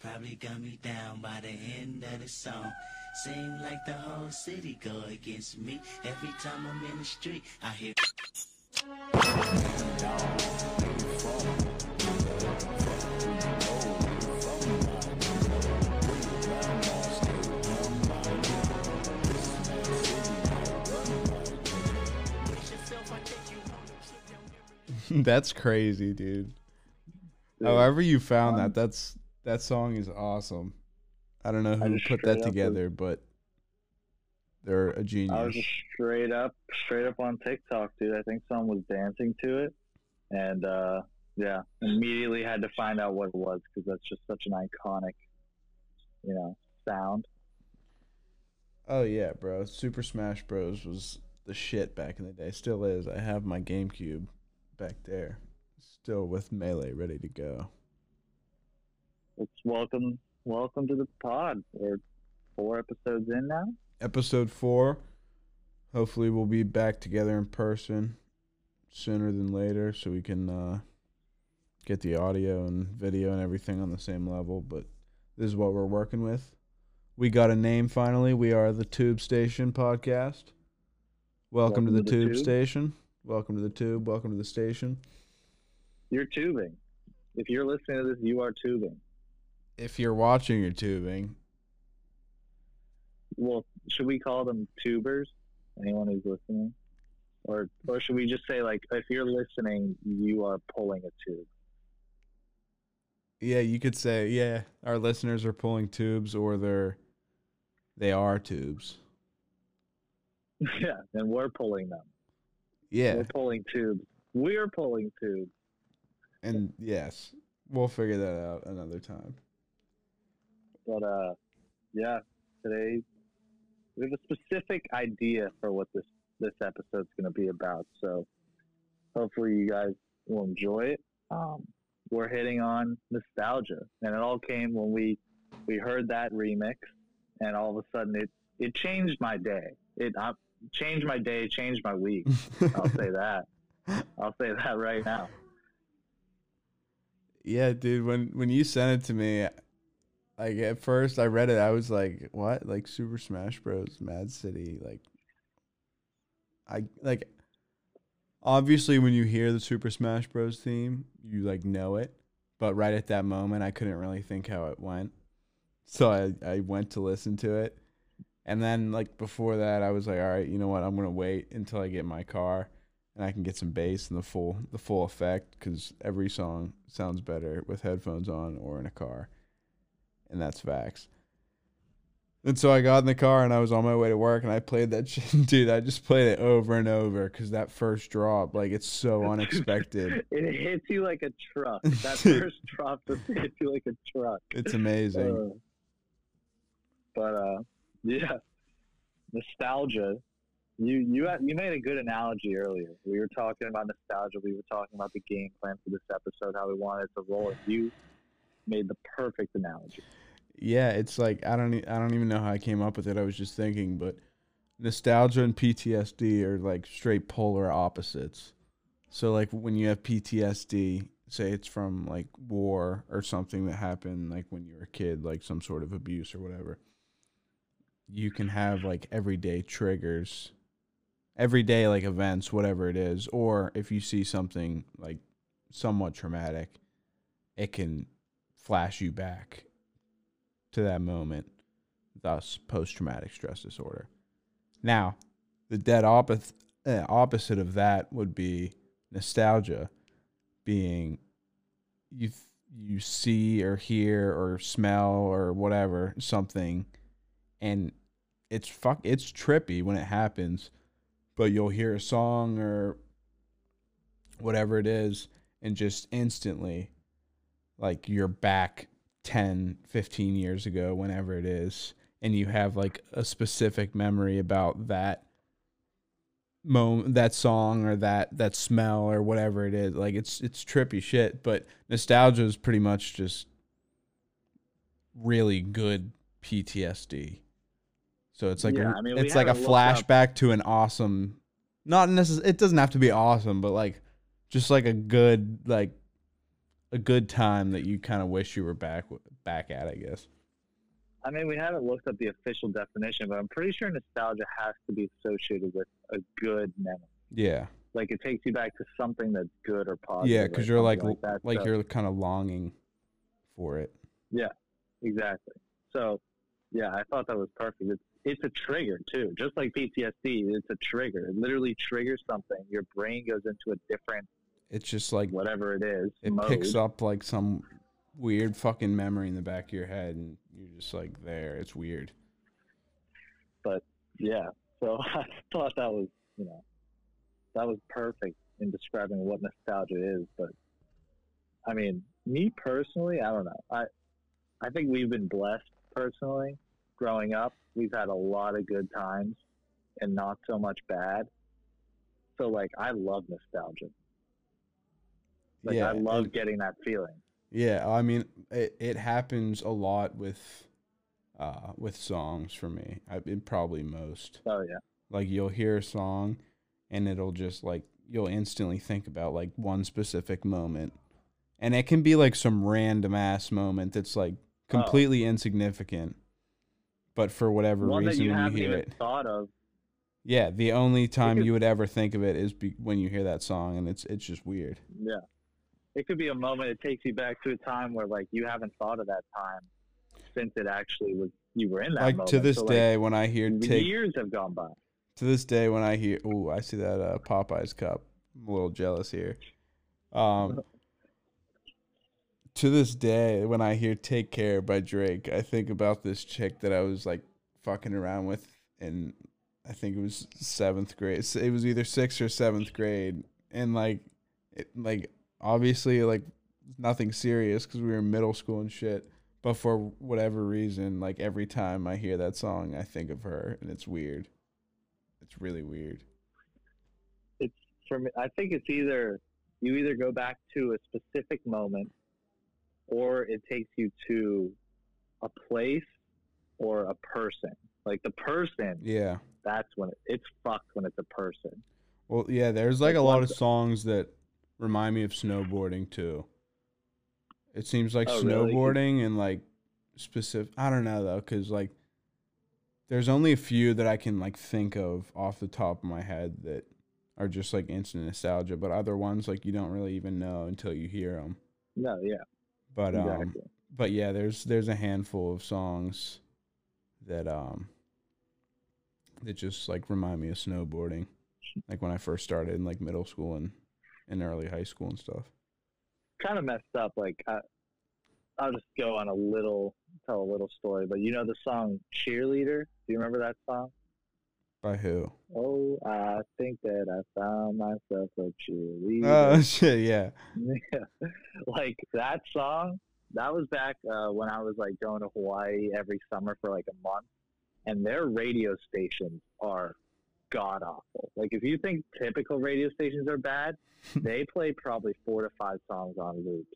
probably got me down by the end of the song. Seem like the whole city go against me. Every time I'm in the street, I hear. that's crazy, dude. However you found that, um, that's that song is awesome. I don't know who put that up was- together, but they're a I was genius. just straight up, straight up on TikTok, dude. I think someone was dancing to it, and uh, yeah, immediately had to find out what it was because that's just such an iconic, you know, sound. Oh yeah, bro. Super Smash Bros was the shit back in the day. Still is. I have my GameCube back there. Still with Melee ready to go. It's welcome, welcome to the pod. We're four episodes in now. Episode 4. Hopefully we'll be back together in person sooner than later so we can uh get the audio and video and everything on the same level, but this is what we're working with. We got a name finally. We are the Tube Station podcast. Welcome, to the, Tube, Tube. Station. Welcome to the Tube. Welcome to the station. You're tubing. If you're listening to this, you are tubing. If you're watching your tubing, Well, should we call them tubers? Anyone who's listening, or or should we just say like, if you're listening, you are pulling a tube? yeah, you could say, yeah, our listeners are pulling tubes or they're they are tubes. yeah, and we're pulling them. Yeah. We're pulling tubes. We're pulling tubes. And yes, we'll figure that out another time. But uh, yeah, today we have a specific idea for what this this episode's going to be about. So hopefully you guys will enjoy it. Um, we're hitting on nostalgia, and it all came when we we heard that remix, and all of a sudden it it changed my day. It uh, changed my day, changed my week. I'll say that. I'll say that right now. Yeah, dude, when when you sent it to me, like at first I read it, I was like, "What? Like Super Smash Bros. Mad City?" Like, I like. Obviously, when you hear the Super Smash Bros. theme, you like know it, but right at that moment, I couldn't really think how it went, so I I went to listen to it, and then like before that, I was like, "All right, you know what? I'm gonna wait until I get my car." and I can get some bass and the full the full effect because every song sounds better with headphones on or in a car, and that's facts. And so I got in the car and I was on my way to work and I played that shit, dude. I just played it over and over because that first drop, like, it's so unexpected. It hits you like a truck. That first drop just hits you like a truck. It's amazing. Uh, but uh, yeah, nostalgia. You you had, you made a good analogy earlier. We were talking about nostalgia. We were talking about the game plan for this episode, how we wanted to roll. You made the perfect analogy. Yeah, it's like I don't I don't even know how I came up with it. I was just thinking, but nostalgia and PTSD are like straight polar opposites. So like when you have PTSD, say it's from like war or something that happened like when you were a kid, like some sort of abuse or whatever. You can have like everyday triggers, everyday like events, whatever it is, or if you see something like somewhat traumatic, it can flash you back to that moment, thus post traumatic stress disorder. Now, the dead opposite uh, opposite of that would be nostalgia, being you you see or hear or smell or whatever something, and it's fuck it's trippy when it happens, but you'll hear a song or whatever it is, and just instantly, like you're back 10, 15 years ago, whenever it is, and you have like a specific memory about that moment, that song or that that smell or whatever it is. Like it's it's trippy shit, but nostalgia is pretty much just really good PTSD. So it's like Yeah, a, I mean, it's like a haven't up- flashback to an awesome not necessarily it doesn't have to be awesome, but like just like a good like a good time that you kind of wish you were back back at, I guess. I mean, we haven't looked up the official definition, but I'm pretty sure nostalgia has to be associated with a good memory. Yeah. Like it takes you back to something that's good or positive. Yeah, cuz you're like like, that. So- you're kind of longing for it. Yeah, exactly. So, yeah, I thought that was perfect. It's it's a trigger too, just like PTSD. It's a trigger. It literally triggers something. Your brain goes into a different It's just like whatever it is. it mode. picks up like some weird fucking memory in the back of your head and you're just like there. It's weird. But yeah. So I thought that was, you know, that was perfect in describing what nostalgia is. But I mean, me personally, I don't know. I I think we've been blessed personally growing up. We've had a lot of good times and not so much bad. So like I love nostalgia. Like yeah. I love and- getting that feeling. Yeah, I mean, it, it happens a lot with uh with songs for me. I it probably most. Oh yeah. Like you'll hear a song and it'll just like you'll instantly think about like one specific moment. And it can be like some random ass moment that's like Oh. completely insignificant. But for whatever One reason you when you hear even it. thought of. Yeah, the only time you would ever think of it is be- when you hear that song and it's it's just weird. Yeah. It could be a moment it takes you back to a time where like you haven't thought of that time since it actually was you were in that like moment. to this So, like, day when I hear take years have gone by. to this day when I hear oh I see that uh, Popeyes cup. I'm a little jealous here. Um to this day when I hear Take Care by Drake, I think about this chick that I was like fucking around with in I think it was 7th grade. It was either 6th or 7th grade and like it, like obviously like nothing serious cuz we were in middle school and shit. But for whatever reason, like every time I hear that song, I think of her and it's weird. It's really weird. It's for me I think it's either you either go back to a specific moment or it takes you to a place or a person. Like the person, Yeah. that's when it, it's fucked when it's a person. Well, yeah, there's like Like a lot of songs that remind me of snowboarding too. It seems like Oh, really? snowboarding and like specific I don't know though cuz like there's only a few that I can like think of off the top of my head that are just like instant nostalgia, but other ones like you don't really even know until you hear them. No, yeah, But um but yeah, there's there's a handful of songs that um that just like remind me of snowboarding. Like when I first started in like middle school and and early high school and stuff. kind of messed up. Like I, I'll just go on a little, tell a little story. But you know the song "Cheerleader"? Do you remember that song? By who? Oh, I think that I found myself a cheerleader. Oh shit, yeah. Yeah. like that song. That was back uh, when I was like going to Hawaii every summer for like a month, and their radio stations are god awful. Like if you think typical radio stations are bad, they play probably four to five songs on loop.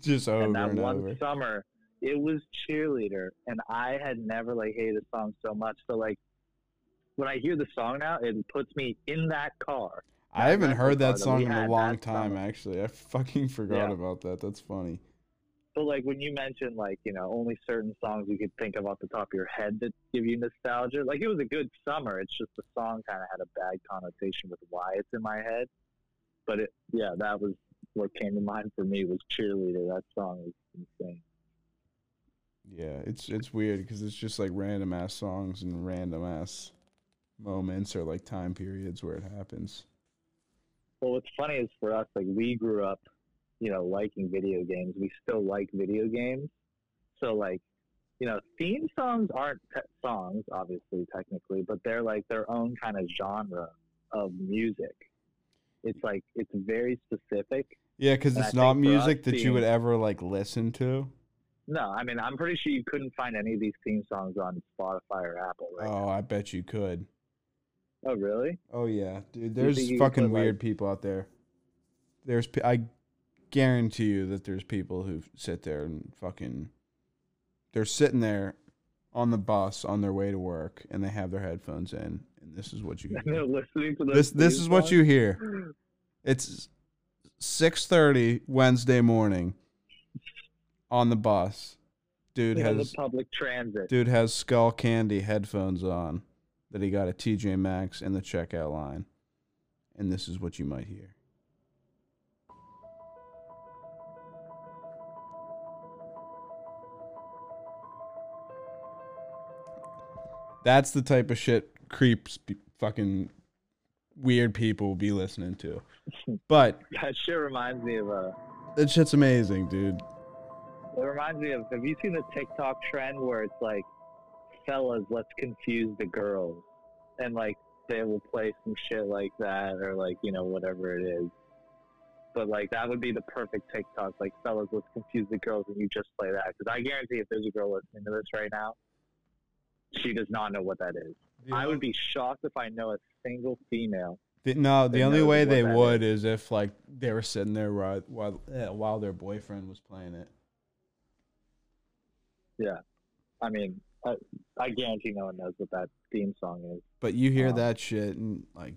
Just over and and, that one over. summer it was cheerleader and i had never like hated the song so much so like when i hear the song now it puts me in that car I haven't heard that song in a long time summer. actually. I fucking forgot Yeah. about that. That's funny. But like when you mentioned like you know only certain songs you could think of off the top of your head that give you nostalgia like it was a good summer. It's just the song kind of had a bad connotation with why it's in my head. But it yeah that was what came to mind for me was cheerleader. That song was insane. Yeah, it's it's weird because it's just like random ass songs and random ass moments or like time periods where it happens. Well, what's funny is for us, like we grew up, you know, liking video games. We still like video games. So, like, you know, theme songs aren't te- songs, obviously, technically, but they're like their own kind of genre of music. It's like, it's very specific. Yeah, because it's not think for us music that you would ever like listen to. No, I mean, I'm pretty sure you couldn't find any of these theme songs on Spotify or Apple right Oh, I bet you could. Oh, really? Oh yeah, dude. There's think you could fucking put, like- weird people out there. There's I guarantee you that there's people who sit there and fucking they're sitting there on the bus on their way to work and they have their headphones in and this is what you they're hear. listening to this this is what you hear. It's 6:30 Wednesday morning on the bus. Dude the has public transit. dude has Skullcandy headphones on that he got at TJ Maxx in the checkout line. And this is what you might hear. That's the type of shit creeps be- fucking weird people will be listening to. But That shit reminds me of a. that shit's amazing, dude. It reminds me of. Have you seen the TikTok trend where it's like, fellas, let's confuse the girls, and like they will play some shit like that or like you know whatever it is. But like that would be the perfect TikTok. Like, fellas, let's confuse the girls, and you just play that because I guarantee if there's a girl listening to this right now, she does not know what that is. I would be shocked if I know a single female. The, no, the only way they would is. if like they were sitting there while while, eh, while their boyfriend was playing it. Yeah, I mean, I, I guarantee no one knows what that theme song is. But you hear Wow. that shit and like,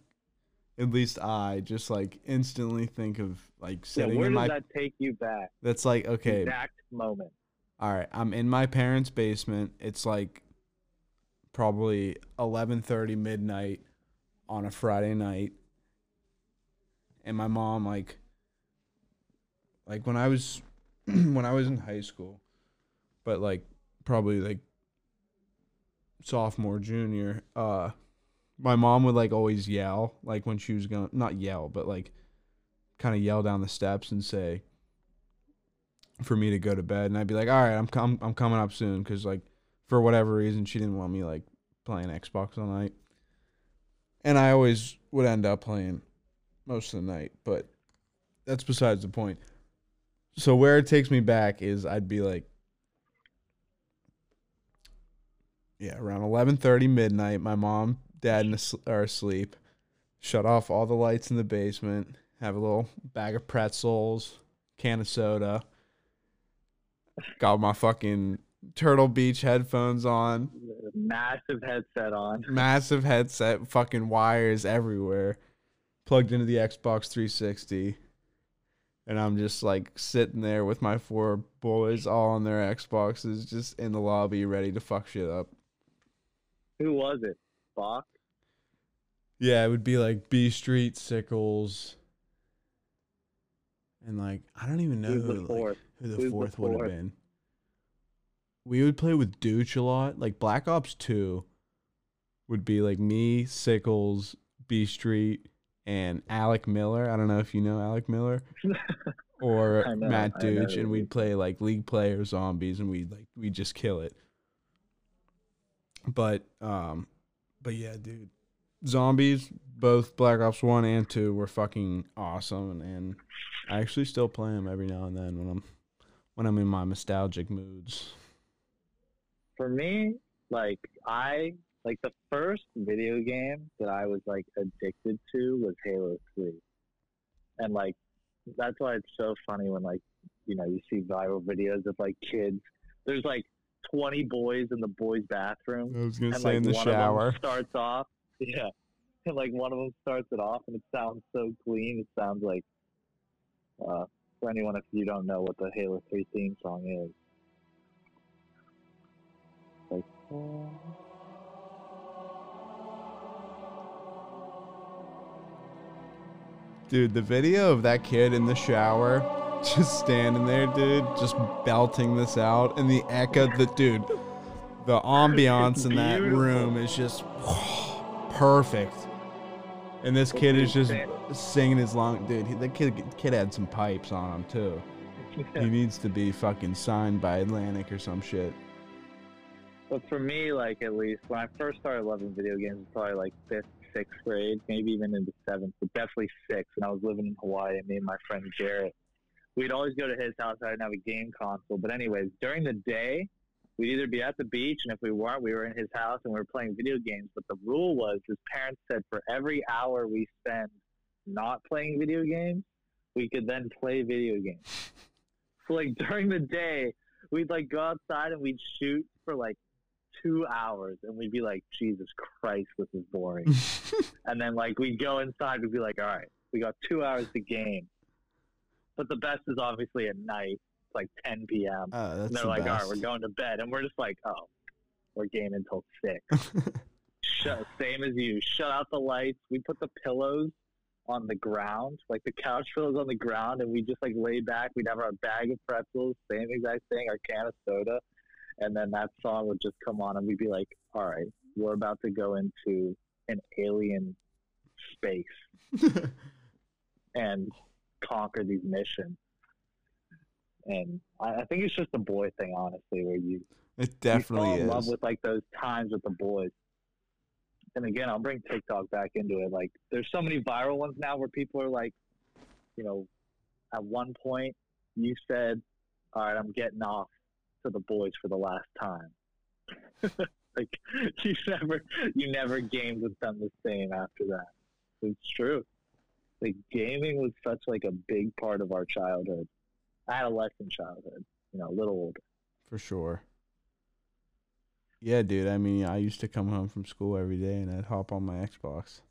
at least I just like instantly think of like So sitting where in does my. that take you back? That's like okay, Exact moment. all right. I'm in my parents' basement. It's like probably eleven thirty midnight on a Friday night, and my mom like like when I was when I was in high school, but like probably like sophomore junior, uh, my mom would like always yell like when she was going not yell but like kind of yell down the steps and say for me to go to bed. And I'd be like all right I'm com- I'm coming up soon cuz like for whatever reason she didn't want me like playing Xbox all night. And I always would end up playing most of the night but that's besides the point. So where it takes me back is I'd be like yeah around 11:30 midnight my mom dad are asleep. Shut off all the lights in the basement have a little bag of pretzels can of soda. Got my fucking turtle beach headphones on Massive headset on. massive headset fucking wires everywhere plugged into the xbox 360 and i'm just like sitting there with my four boys all on their xboxes just in the lobby ready to fuck shit up Who was it? Bach? Yeah, it would be like B Street, Sickles, and like I don't even know who, the like, fourth? who the Who's the fourth would have been. We would play with Dooch a lot. Like Black Ops Two would be like me, Sickles, B Street, and Alec Miller. I don't know if you know Alec Miller or know, Matt Dooch, and we'd play like League Player Zombies, and we'd like we just kill it. But um, but yeah, dude, zombies, both Black Ops One and Two were fucking awesome, and, and I actually still play them every now and then when I'm when I'm in my nostalgic moods. For me, like I like the first video game that I was like addicted to was Halo Three, and like that's why it's so funny when like you know you see viral videos of like kids. There's like 20 boys in the boys' bathroom, I was gonna and say like in the one shower. of them starts off, yeah, and like one of them starts it off, and it sounds so clean. It sounds like, uh, for anyone if you don't know what the Halo Three theme song is, Dude, the video of that kid in the shower, just standing there, dude, just belting this out, and the echo, the dude, the ambiance in that room is just perfect. And this kid is just singing his long, dude. He, the kid, kid had some pipes on him too. He needs to be fucking signed by Atlantic or some shit. But for me, like at least when I first started loving video games, was probably like fifth, sixth grade, maybe even into seventh, but definitely sixth. And I was living in Hawaii, and me and my friend Jarrett, we'd always go to his house. I didn't have a game console, but anyways, during the day, we'd either be at the beach, and if we weren't, we were in his house and we were playing video games. But the rule was, his parents said, for every hour we spend not playing video games, we could then play video games. So like during the day, we'd like go outside and we'd shoot for like two hours and we'd be like, Jesus Christ, this is boring. and then like we'd go inside, we'd be like, all right, we got two hours to game. But the best is obviously at night It's like 10 p.m. Oh, that's and they're the like, all right, we're going to bed, and we're just like, oh, we're gaming until six. Shut, same as you. Shut out the lights. We put the pillows on the ground, like the couch pillows on the ground, and we just like lay back. We'd have our bag of pretzels, same exact thing, our can of soda, and then that song would just come on, and we'd be like, all right, we're about to go into an alien space and conquer these missions. And I, I think it's just a boy thing, honestly, where you it definitely you fall in love with like those times with the boys. And again, I'll bring TikTok back into it. Like, there's so many viral ones now where people are like, you know, at one point you said, "All right, I'm getting off to the boys for the last time." like, you never, you never gamed with them the same after that. It's true. Like, gaming was such like a big part of our childhood, adolescent childhood. You know, a little older. For sure. Yeah, dude. I mean, I used to come home from school every day and I'd hop on my Xbox.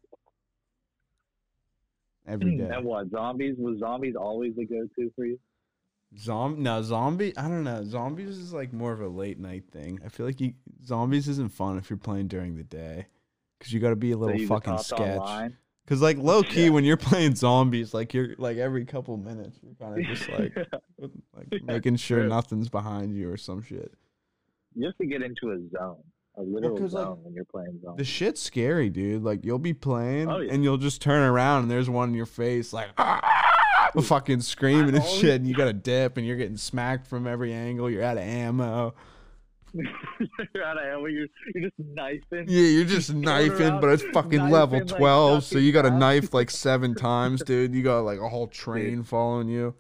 Every hmm, day. And what zombies was zombies always the go-to for you? Zom no zombie. I don't know. Zombies is like more of a late night thing. I feel like you zombies isn't fun if you're playing during the day, because you got to be a little just fucking sketch. online? Because like low key, Yeah. when you're playing zombies, like you're like every couple minutes, you're kind of just like like Yeah, making sure true. nothing's behind you or some shit. you have to get into a zone, a literal 'cause, like, zone when you're playing zombies. The shit's scary, dude. Like you'll be playing Oh, yeah. and you'll just turn around and there's one in your face, like fucking screaming and shit, and you got to dip and you're getting smacked from every angle. You're out of ammo. you're out of ammo. You're, you're just knifing. Yeah, you're just knifing, but it's fucking level like, twelve, so you got to down. knife like seven times, dude. You got like a whole train following you.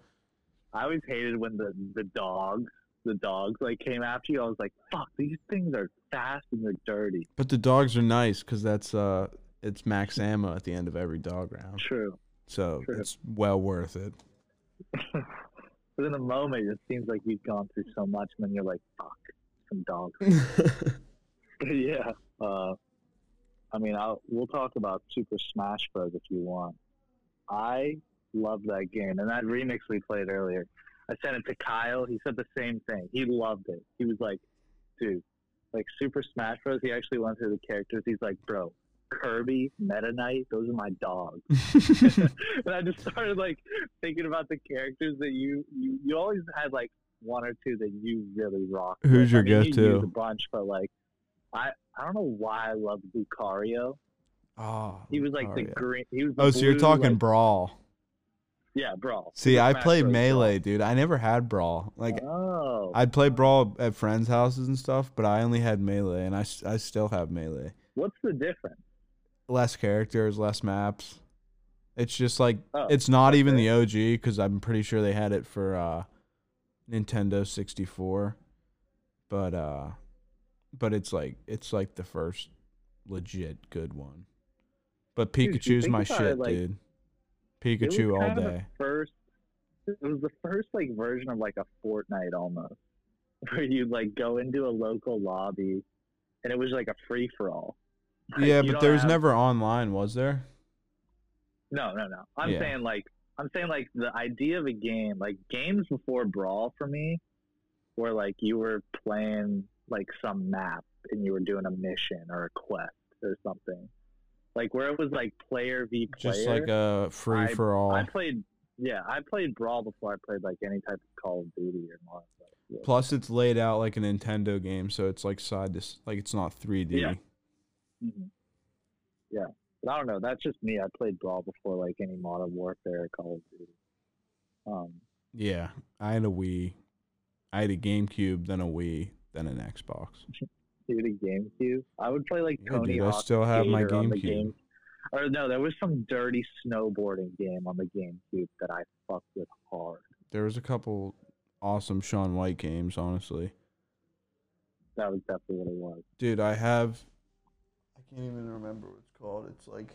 I always hated when the the dogs, the dogs like came after you. I was like, fuck, these things are fast and they're dirty. But the dogs are nice because that's uh, it's max ammo at the end of every dog round, True. So True. it's well worth it. But in the moment, it seems like you've gone through so much, and then you're like, fuck, some dogs. yeah. Uh, I mean, I'll, we'll talk about Super Smash Bros. if you want. I love that game, and that remix we played earlier. I sent it to Kyle. He said the same thing. He loved it. He was like, dude, like Super Smash Bros. He actually went through the characters. He's like, bro, Kirby, Meta Knight, those are my dogs. and I just started like thinking about the characters that you you, you always had like one or two that you really rock. Who's with. your I mean, go-to? used a bunch, but like I I don't know why I love Lucario. oh, He was like oh, the green. He was. Oh, so you're talking like- brawl? yeah, brawl. See, I played Bros. melee, dude. I never had brawl. Like Oh, I'd play brawl at friends' houses and stuff, but I only had melee, and I, I still have melee. what's the difference? Less characters, less maps. It's just like Oh, it's not even the OG because I'm pretty sure they had it for uh, Nintendo 64, but uh, but it's like it's like the first legit good one. But Dude, Pikachu's think my shit, it, like, dude. Pikachu all kind of the day. first. It was the first like version of like a Fortnite almost, where you like go into a local lobby, and it was like a free for all. Yeah, you but there was have- never online, was there? No, no, no. I'm Yeah. saying like I'm saying like the idea of a game, like games before Brawl for me, were like you were playing like some map and you were doing a mission or a quest or something. Like where it was like player v player. Just like a free for all. I played yeah, I played Brawl before I played like any type of Call of Duty or Modern Warfare. Plus, it's laid out like a Nintendo game, so it's like side to like it's not 3D. Yeah. Mhm. Yeah. But I don't know. That's just me. I played Brawl before like any Modern Warfare or Call of Duty. Um, Yeah, I had a Wii. I had a GameCube, then a Wii, then an Xbox. dude, a GameCube. I would play like Yeah, Tony dude, I still have my Skater on the GameCube. game. Or no, there was some dirty snowboarding game on the GameCube that I fucked with hard. There was a couple awesome Shaun White games, honestly. That was definitely what it was. Dude, I have. I can't even remember what it's called. It's like,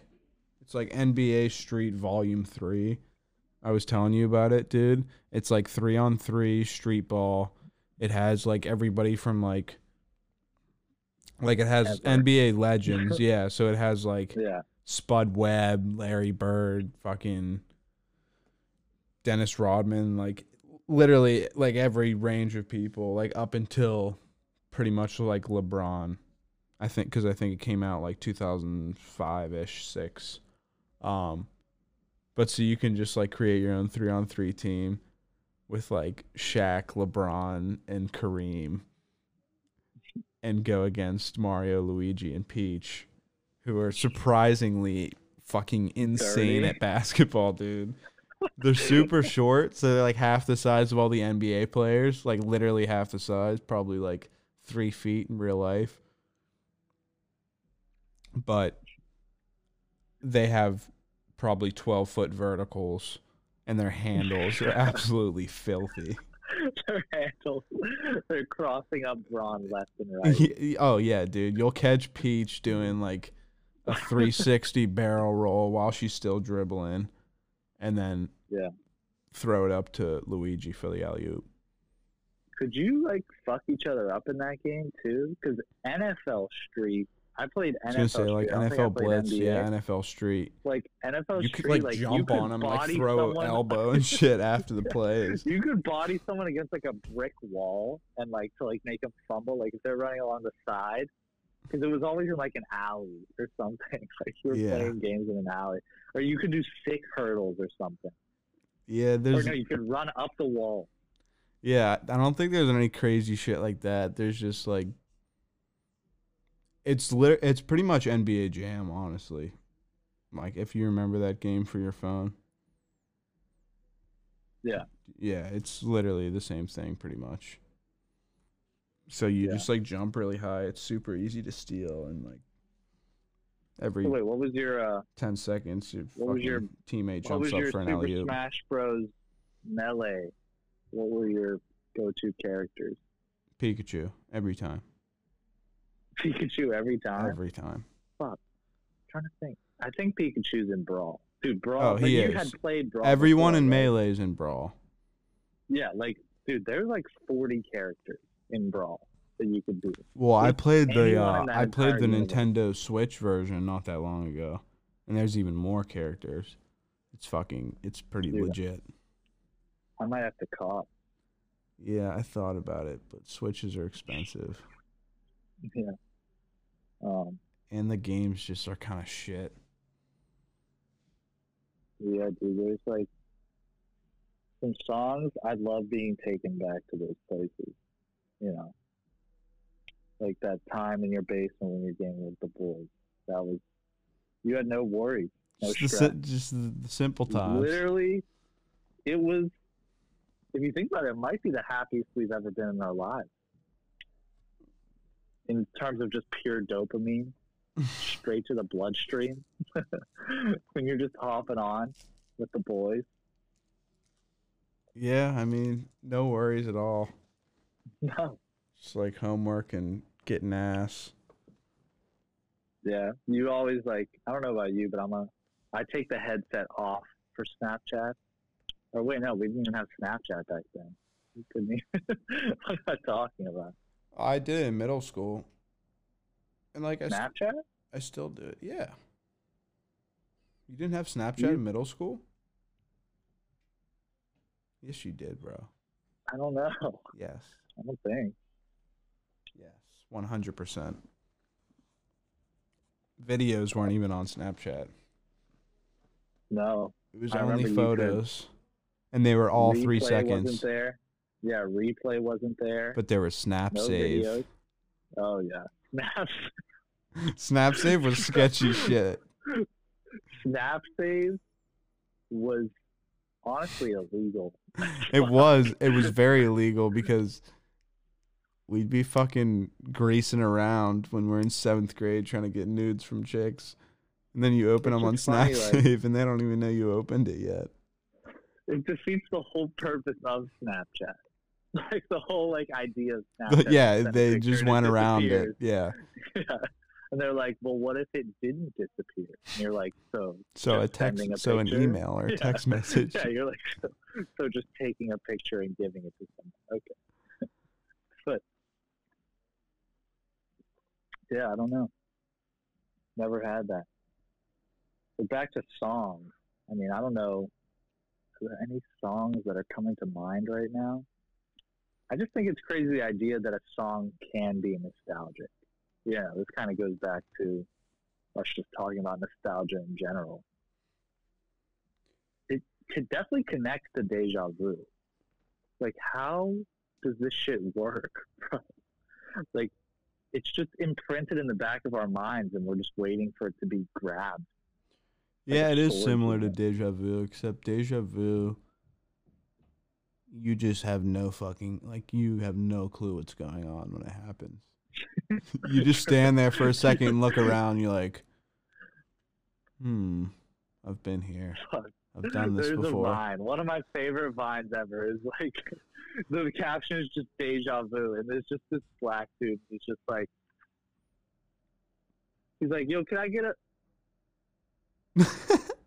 it's like NBA Street Volume Three. I was telling you about it, dude. It's like three on three street ball. It has like everybody from like, like it has Ever. NBA legends, yeah. So it has like Yeah. Spud Webb, Larry Bird, fucking Dennis Rodman, like literally like every range of people, like up until pretty much like LeBron. I think because I think it came out like 2005 ish, six. Um, but so you can just like create your own three on three team with like Shaq, LeBron, and Kareem, and go against Mario, Luigi, and Peach, who are surprisingly fucking insane Dirty. at basketball, dude. They're super short, so they're like half the size of all the NBA players, like literally half the size, probably like three feet in real life. But they have probably 12 foot verticals, and their handles are absolutely filthy. Their handles, they're crossing up Braun left and right. Oh, yeah, dude. You'll catch Peach doing like a 360 barrel roll while she's still dribbling, and then Yeah. throw it up to Luigi for the alley oop. Could you like fuck each other up in that game too? Because NFL Street, I played I was NFL gonna say like I don't think I NFL Blitz, NBA. yeah, NFL Street. Like NFL You Street, could like, like jump could on them, like throw someone- an elbow and shit after the plays. You could body someone against like a brick wall and like to like make them fumble, like if they're running along the side, because it was always in like an alley or something. Like you were Yeah. playing games in an alley, or you could do sick hurdles or something. Yeah, Or there's no, you could run up the wall. yeah. I don't think there's any crazy shit like that. There's just like it's lit. It's pretty much NBA Jam, honestly. Like if you remember that game for your phone. Yeah. Yeah, it's literally the same thing, pretty much. So you Yeah. just like jump really high. It's super easy to steal, and like every wait, what was your uh, ten seconds, your What was your- teammate what jumps was up your for an Super alley. Smash Bros. melee? What were your go-to characters? Pikachu every time. Pikachu every time. Every time. Fuck. Trying to think. I think Pikachu's in Brawl. Dude, Brawl. Oh, but he you is. had played Brawl. Everyone before, in right? Melee is in Brawl. Yeah, like, dude, there's like 40 characters in Brawl that you could do. Well, I played the uh, I played the. Nintendo Switch version not that long ago, and there's even more characters. It's fucking. It's pretty Dude. legit. I might have to cop. Yeah, I thought about it, but Switches are expensive, Yeah. Um, and the games just are kind of shit. yeah, dude, there's like some songs I love being taken back to those places. You know, like that time in your basement when you're gaming with the boys. That was, you had no worries. No Just the, stress. si- just the, the simple times. Literally, it was. If you think about it, it might be the happiest we've ever been in our lives. In terms of just pure dopamine, straight to the bloodstream. when you're just hopping on with the boys. Yeah, I mean, no worries at all. No. Just like homework and getting ass. Yeah. You always like. I don't know about you, but I'm a. I take the headset off for Snapchat. Or wait, no, we didn't even have Snapchat back then. We couldn't even. what am I talking about? I did it in middle school, and like I, st- Snapchat? I still do it. Yeah. You didn't have Snapchat You- in middle school? Yes, you did, bro. I don't know. Yes. I don't think. Yes. One hundred percent. Videos weren't even on Snapchat. No. It was I only you could- photos, and they were all three Replay seconds. Wasn't there? Yeah, replay wasn't there. But there was Snap no Save. videos. Oh yeah, Snap Snap Save was sketchy shit. Snap Save was honestly illegal. It was. It was very illegal because we'd be fucking greasing around when we're in seventh grade trying to get nudes from chicks, and then you open Which them on funny, Snap like- Save, and they don't even know you opened it yet. It defeats the whole purpose of Snapchat. Like the whole like idea of Snapchat. Yeah, is send a they just went around it. Yeah. Yeah. And they're like, well, what if it didn't disappear? And you're like, so So a text, a so an email or a Yeah. text message. yeah, you're like, so, so just taking a picture and giving it to someone. Okay. but yeah, I don't know. Never had that. But back to songs. I mean, I don't know. are there any songs that are coming to mind right now? I just think it's crazy the idea that a song can be nostalgic. Yeah, this kind of goes back to us just talking about nostalgia in general. It could definitely connect to deja vu. Like, how does this shit work. Like, it's just imprinted in the back of our minds, and we're just waiting for it to be grabbed. Yeah, it is similar to deja vu, except deja vu, you just have no fucking like you have no clue what's going on when it happens. you just stand there for a second and look around. You're like, hmm, I've been here. I've done this There's a vine. One of my favorite vines ever is like the caption is just deja vu, and there's just this black dude. He's just like, he's like, "Yo, can I get a?"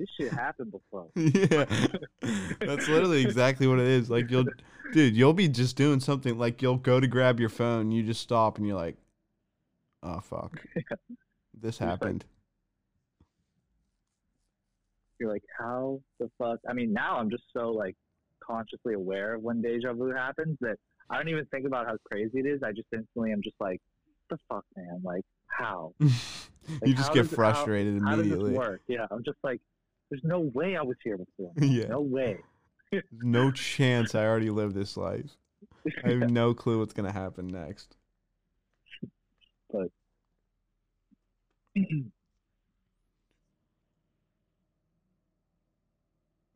This shit happened before. yeah, that's literally exactly what it is. Like you'll, dude, you'll be just doing something. Like you'll go to grab your phone, you just stop, and you're like, oh fuck, this like- happened. You're like, how the fuck? I mean, now I'm just so like consciously aware of when deja vu happens that I don't even think about how crazy it is. I just instantly am just like, the fuck, man? Like, how? you just get does it- how- frustrated How does immediately. this work? Yeah, I'm just like, there's no way I was here before. Yeah. No way. No chance I already lived this life. I have no clue what's gonna happen next.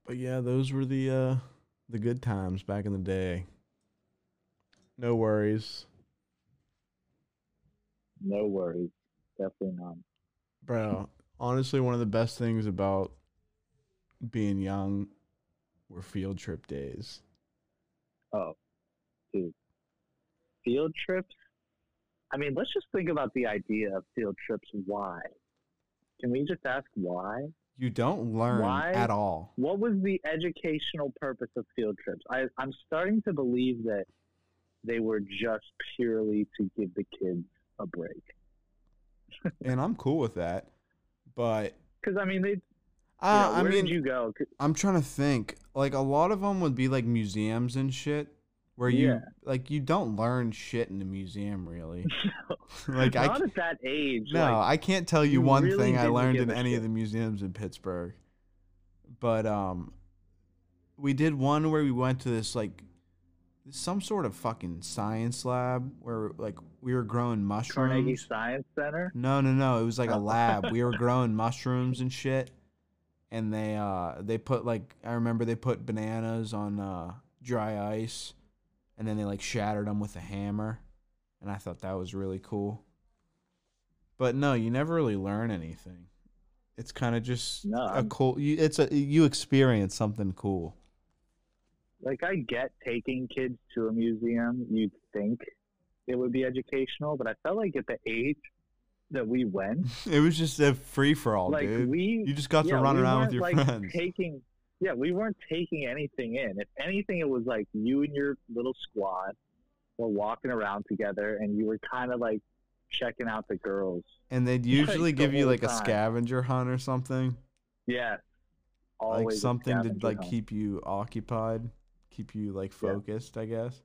But yeah, those were the uh the good times back in the day. No worries. no worries. Definitely not. Bro, honestly one of the best things about being young were field trip days. Oh, dude. Field trips? I mean, let's just think about the idea of field trips. Why? Can we just ask why? You don't learn Why? at all. What was the educational purpose of field trips? I, I'm starting to believe that they were just purely to give the kids a break. And I'm cool with that. But Because, I mean, they, uh, know, I mean did you go? I'm trying to think. Like a lot of them would be like museums and shit, where you Yeah. like you don't learn shit in a museum really. like I Not c- at that age. no, like, I can't tell you you one really thing I learned in any of the museums in Pittsburgh. But um, we did one where we went to this like some sort of fucking science lab where like we were growing mushrooms. Carnegie. Science Center. No, no, no. It was like a lab. We were growing mushrooms and shit. And they uh they put like I remember they put bananas on uh dry ice and then they like shattered them with a hammer. And I thought that was really cool. But no, you never really learn anything. It's kind of just No, a cool you it's a you experience something cool. like I get taking kids to a museum, you'd think it would be educational, but I felt like at the age that we went, It was just a free for all, like dude. we you just got yeah, to run we around with your like, friends. taking yeah, we weren't taking anything in. If anything it was like you and your little squad were walking around together and you were kind of like checking out the girls. And they'd Like, usually the give you whole like a scavenger hunt or something. Yeah. like Always a something to like hunt. keep you occupied, keep you like Yeah. focused, I guess.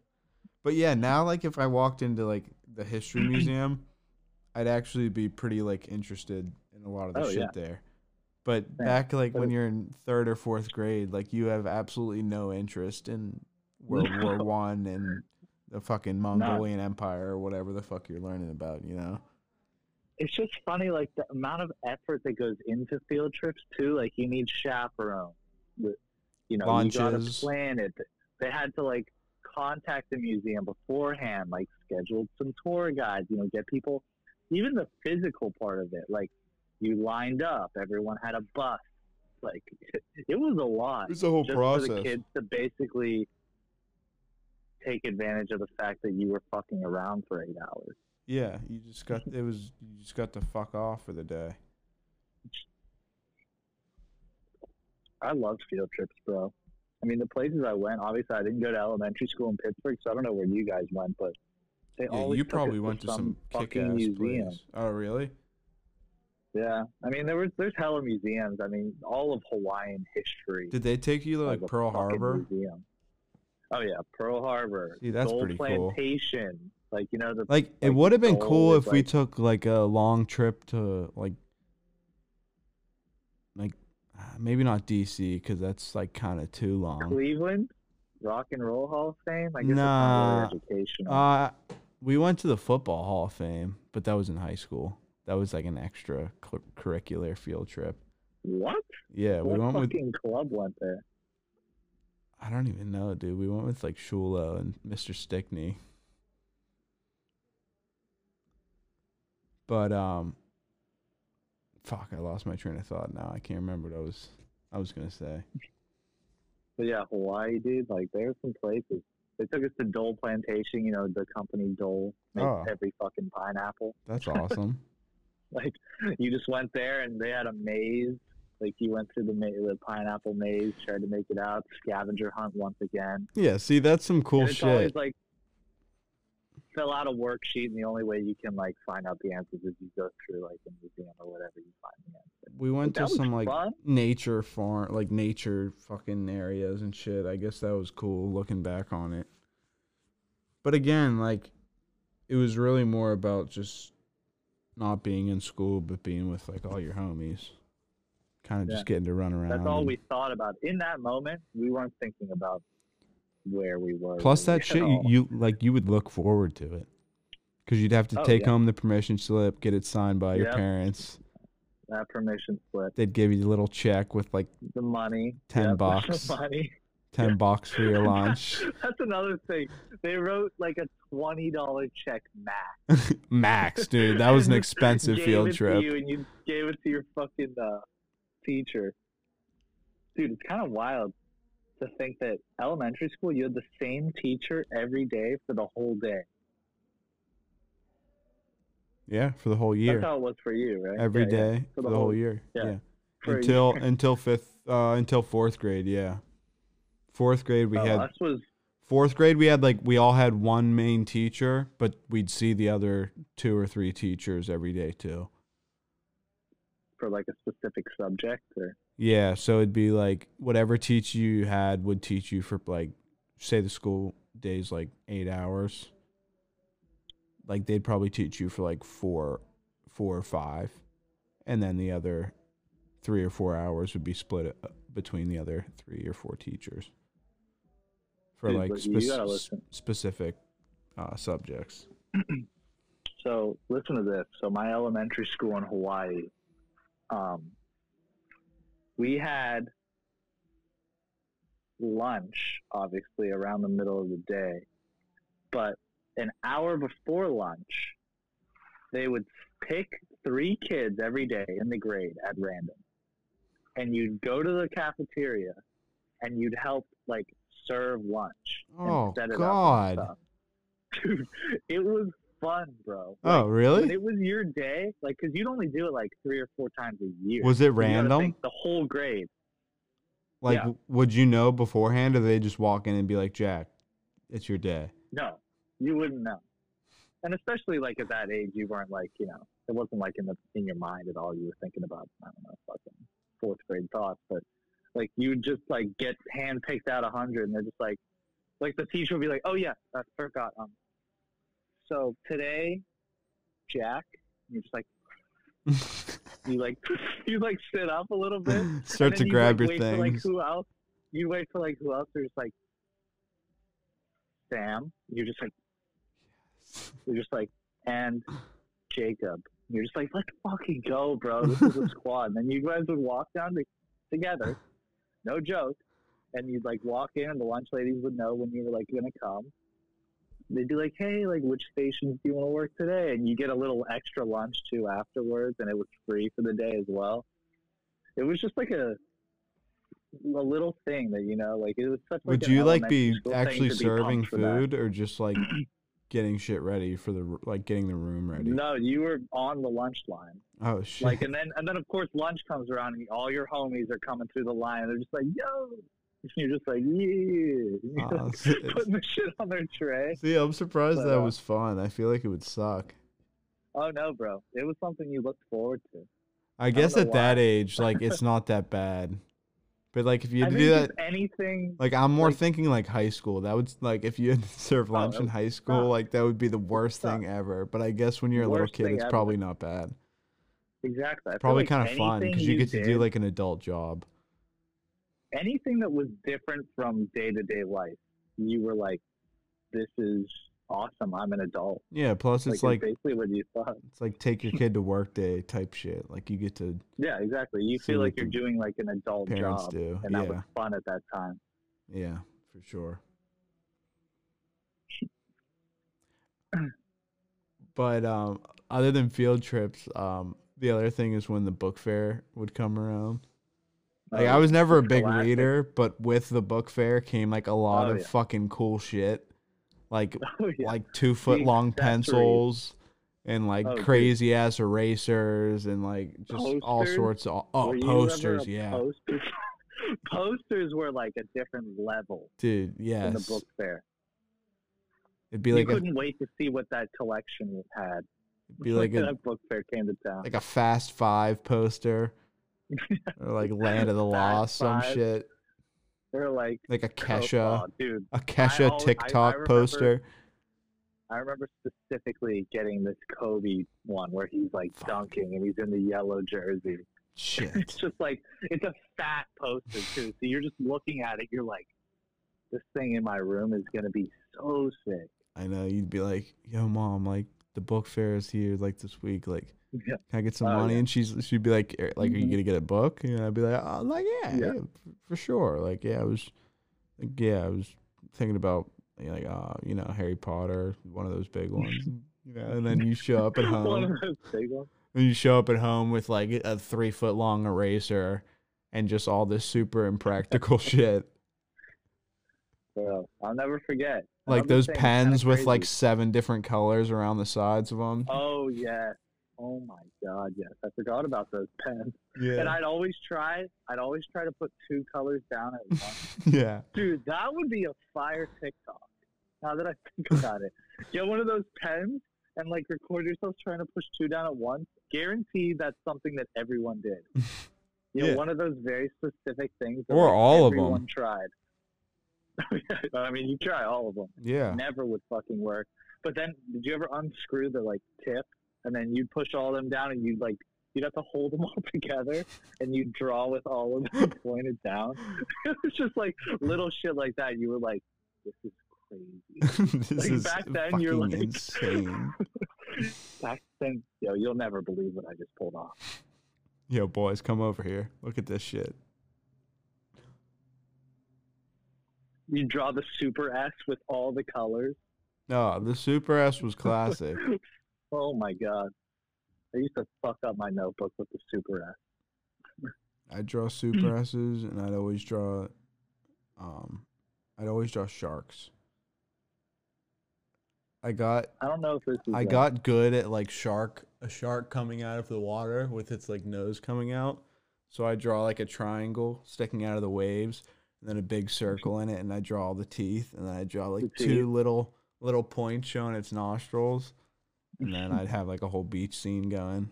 But yeah, now like if I walked into like the history museum, I'd actually be pretty like interested in a lot of the Oh, shit yeah. there. But Yeah, back like when you're in third or fourth grade, like you have absolutely no interest in World War. One and the fucking Mongolian Empire or whatever the fuck you're learning about, you know? it's just funny, like the amount of effort that goes into field trips too. Like you need chaperones, the- you know, Launches. you got to plan it. They had to like contact the museum beforehand, like scheduled some tour guides. You know, get people. Even the physical part of it, like you lined up, everyone had a bus. Like it was a lot. It's a whole just for the kids to basically take advantage of the fact that you were fucking around for eight hours. Yeah, you just got it was you just got to fuck off for the day. I loved field trips, bro. I mean, the places I went, obviously, I didn't go to elementary school in Pittsburgh, so I don't know where you guys went, but they Yeah, you probably went to some some fucking kick-ass museum. place. Oh, really? Yeah, I mean there was there's hella museums. I mean all of Hawaiian history. Did they take you to like Pearl Harbor? Museum. Oh yeah, Pearl Harbor. See, that's Dole pretty cool. Plantation. Like you know the Like it would have been cool if we took like a long trip to like like ah, maybe not DC because that's like kind of too long. Cleveland Rock and Roll Hall of Fame. I guess Nah. it's not really educational. Uh, we went to the football Hall of Fame, but that was in high school. That was like an extra cur- curricular field trip. what? Yeah, we went with. fucking club went there? I don't even know, dude. We went with like Shulo and Mr. Stickney. But um, fuck, I lost my train of thought. Now I can't remember what I was. I was gonna say. But yeah, Hawaii, dude. Like there's some places. They took us to Dole Plantation. You know the company Dole makes Oh. every fucking pineapple. That's awesome. Like you just went there and they had a maze. Like you went through the ma- the pineapple maze, tried to make it out. Scavenger hunt once again. yeah, see, that's some cool it's always shit. like fill out a worksheet, and the only way you can like find out the answers is you go through like a museum or whatever you find the answer. We went to some like fun. nature farm, like nature fucking areas and shit. I guess that was cool looking back on it. But again, like it was really more about just not being in school, but being with like all your homies. Kind of Yeah. just getting to run around. That's all and- we thought about in that moment. We weren't thinking about where we were. Plus that shit, you, you like you would look forward to it. Cause you'd have to Oh, take yeah. home the permission slip, get it signed by your parents. that permission slip, They'd give you a little check with like the money, 10 Yep, bucks. money. ten bucks for your lunch. That's another thing. They wrote like a twenty dollar check max. Max, dude, that was an expensive gave field it trip. To you and you gave it to your fucking uh, teacher. Dude, it's kind of wild to think that elementary school you had the same teacher every day for the whole day. Yeah, for the whole year, That's how it was for you, right? every Yeah, yeah. day For for the the whole whole- year. yeah. Yeah, until year. until fifth, uh, until fourth grade. Yeah, fourth grade we oh, had was fourth grade we had like we all had one main teacher, but we'd see the other two or three teachers every day too. for like a specific subject or Yeah, so it'd be like whatever teacher you had would teach you for like say the school days like 8 hours. Like they'd probably teach you for like 4 4 or 5 and then the other 3 or 4 hours would be split uh, between the other 3 or 4 teachers for Dude, like but you spec- gotta s- listen. specific uh, subjects. So listen to this. So my elementary school in Hawaii, um, we had lunch, obviously around the middle of the day, but an hour before lunch, they would pick three kids every day in the grade at random, and you'd go to the cafeteria, and you'd help like serve lunch. Oh set it up and god. stuff. Dude, it was fun, bro. Oh, When really? it was your day, like, because you'd only do it like three or four times a year. Was it random? The whole grade. Like yeah. would you know beforehand or they just walk in and be like, "Jack, it's your day." No, you wouldn't know. And especially like at that age, you weren't like, you know, it wasn't like in the in your mind at all. You were thinking about, I don't know, fucking fourth grade thoughts, but like you would just like get hand picked out a hundred, and they're just like, like the teacher would be like, oh yeah, I forgot. Um, so today, Jack, you're just like, you like, you like sit up a little bit. Start to grab like, your wait For, like who else? You wait for like who else? There's like Sam. You're just like you're just like and Jacob. You're just like let's fucking go, bro. This is a squad. And then you guys would walk down to, together, no joke, and you'd like walk in, and the lunch ladies would know when you were like gonna come. They'd be like, "Hey, like, which stations do you want to work today?" And you get a little extra lunch too afterwards, and it was free for the day as well. It was just like a a little thing that you know, like it was such. Would like you like be actually be serving that. food or just like getting shit ready for the like getting the room ready? No, you were on the lunch line. Oh shit. Like, and then and then of course lunch comes around, and all your homies are coming through the line, and they're just like, "Yo," and you're just like, "Yeah," it's- putting the shit on their tray. See, I'm surprised But, that uh, was fun. I feel like it would suck. Oh no, bro, it was something you looked forward to. I guess know at that age, like it's not that bad. But like if you had to do that, anything. like I'm more like- thinking like high school. That would like if you had to serve lunch that in high school, like that would be the worst thing ever. But I guess when you're a little kid, it's ever. probably not bad. Exactly. I Probably like kind of fun because you get to do like an adult job. Anything that was different from day to day life. You were like, "This is awesome. I'm an adult." Yeah. Plus, it's like, like it's basically what you thought. it's like take your kid to work day type shit. Like you get to Yeah, exactly. You feel like you're doing like an adult parents job, do. and that Yeah. was fun at that time. Yeah, for sure. but um, other than field trips, um, the other thing is when the book fair would come around. Like I Um, was never a big classic. reader, but with the book fair came like a lot Oh, of yeah. fucking cool shit, like Oh, yeah. like two foot long pencils and like Oh, dude. crazy ass erasers and like just all sorts of oh posters, yeah, Posters, posters were like a different level dude, in yes. the book fair. It'd be you like a couldn't wait to see what that collection had. it'd be like a book fair came to town. like a Fast Five poster, or like Land of the Lost, some shit, They're like like a Kesha, oh, dude. a Kesha always- I- I TikTok remember- poster. I remember specifically getting this Kobe one where he's like Fuck. dunking and he's in the yellow jersey. Shit. it's just like it's a fat poster too. So you're just looking at it, you're like, this thing in my room is gonna be so sick. I know you'd be like, "Yo, mom, like the book fair is here, like this week, like." Yeah. Can I get some Oh, money? yeah. And she's she'd be like, "Er, like, are you Mhm. gonna get a book? And I'd be like, oh, like yeah, Yeah. yeah, for sure. Like, yeah, I was, like, yeah, I was thinking about you know, like, uh, you know, Harry Potter, one of those big ones. You know, and then you show up at home. One of those big ones. and you show up at home with like a three foot long eraser and just all this super impractical shit, So I'll never forget. like those thing that's kinda pens with like seven different colors around the sides of them. Oh yeah. Oh my god, yes. I forgot about those pens. yeah, And I'd always try I'd always try to put two colors down at once. yeah, Dude, that would be a fire TikTok. Now that I think about it, get one of those pens and like record yourself trying to push two down at once. Guarantee that's something that everyone did. You know, Yeah. one of those very specific things. That, Or like, all of 'em. everyone tried. I mean, you try all of them. yeah. Never would fucking work. But then, did you ever unscrew the like tip and then you'd push all of them down and you'd like you'd have to hold them all together and you'd draw with all of them pointed down. it was just like little shit like that. You were like, this is crazy. this Like, is back then, you're like- insane. Back then, yo, you'll never believe what I just pulled off. Yo, boys, come over here. Look at this shit. You draw the super S with all the colors. No, the Super S was classic. Oh my god. I used to fuck up my notebook with the super S. I draw Super S's, and I'd always draw, um, I'd always draw sharks. I got I don't know if this is I got good at like shark a shark coming out of the water with its like nose coming out. So I draw like a triangle sticking out of the waves and then a big circle in it and I draw all the teeth and then I draw like two little little points showing its nostrils and then I'd have like a whole beach scene going.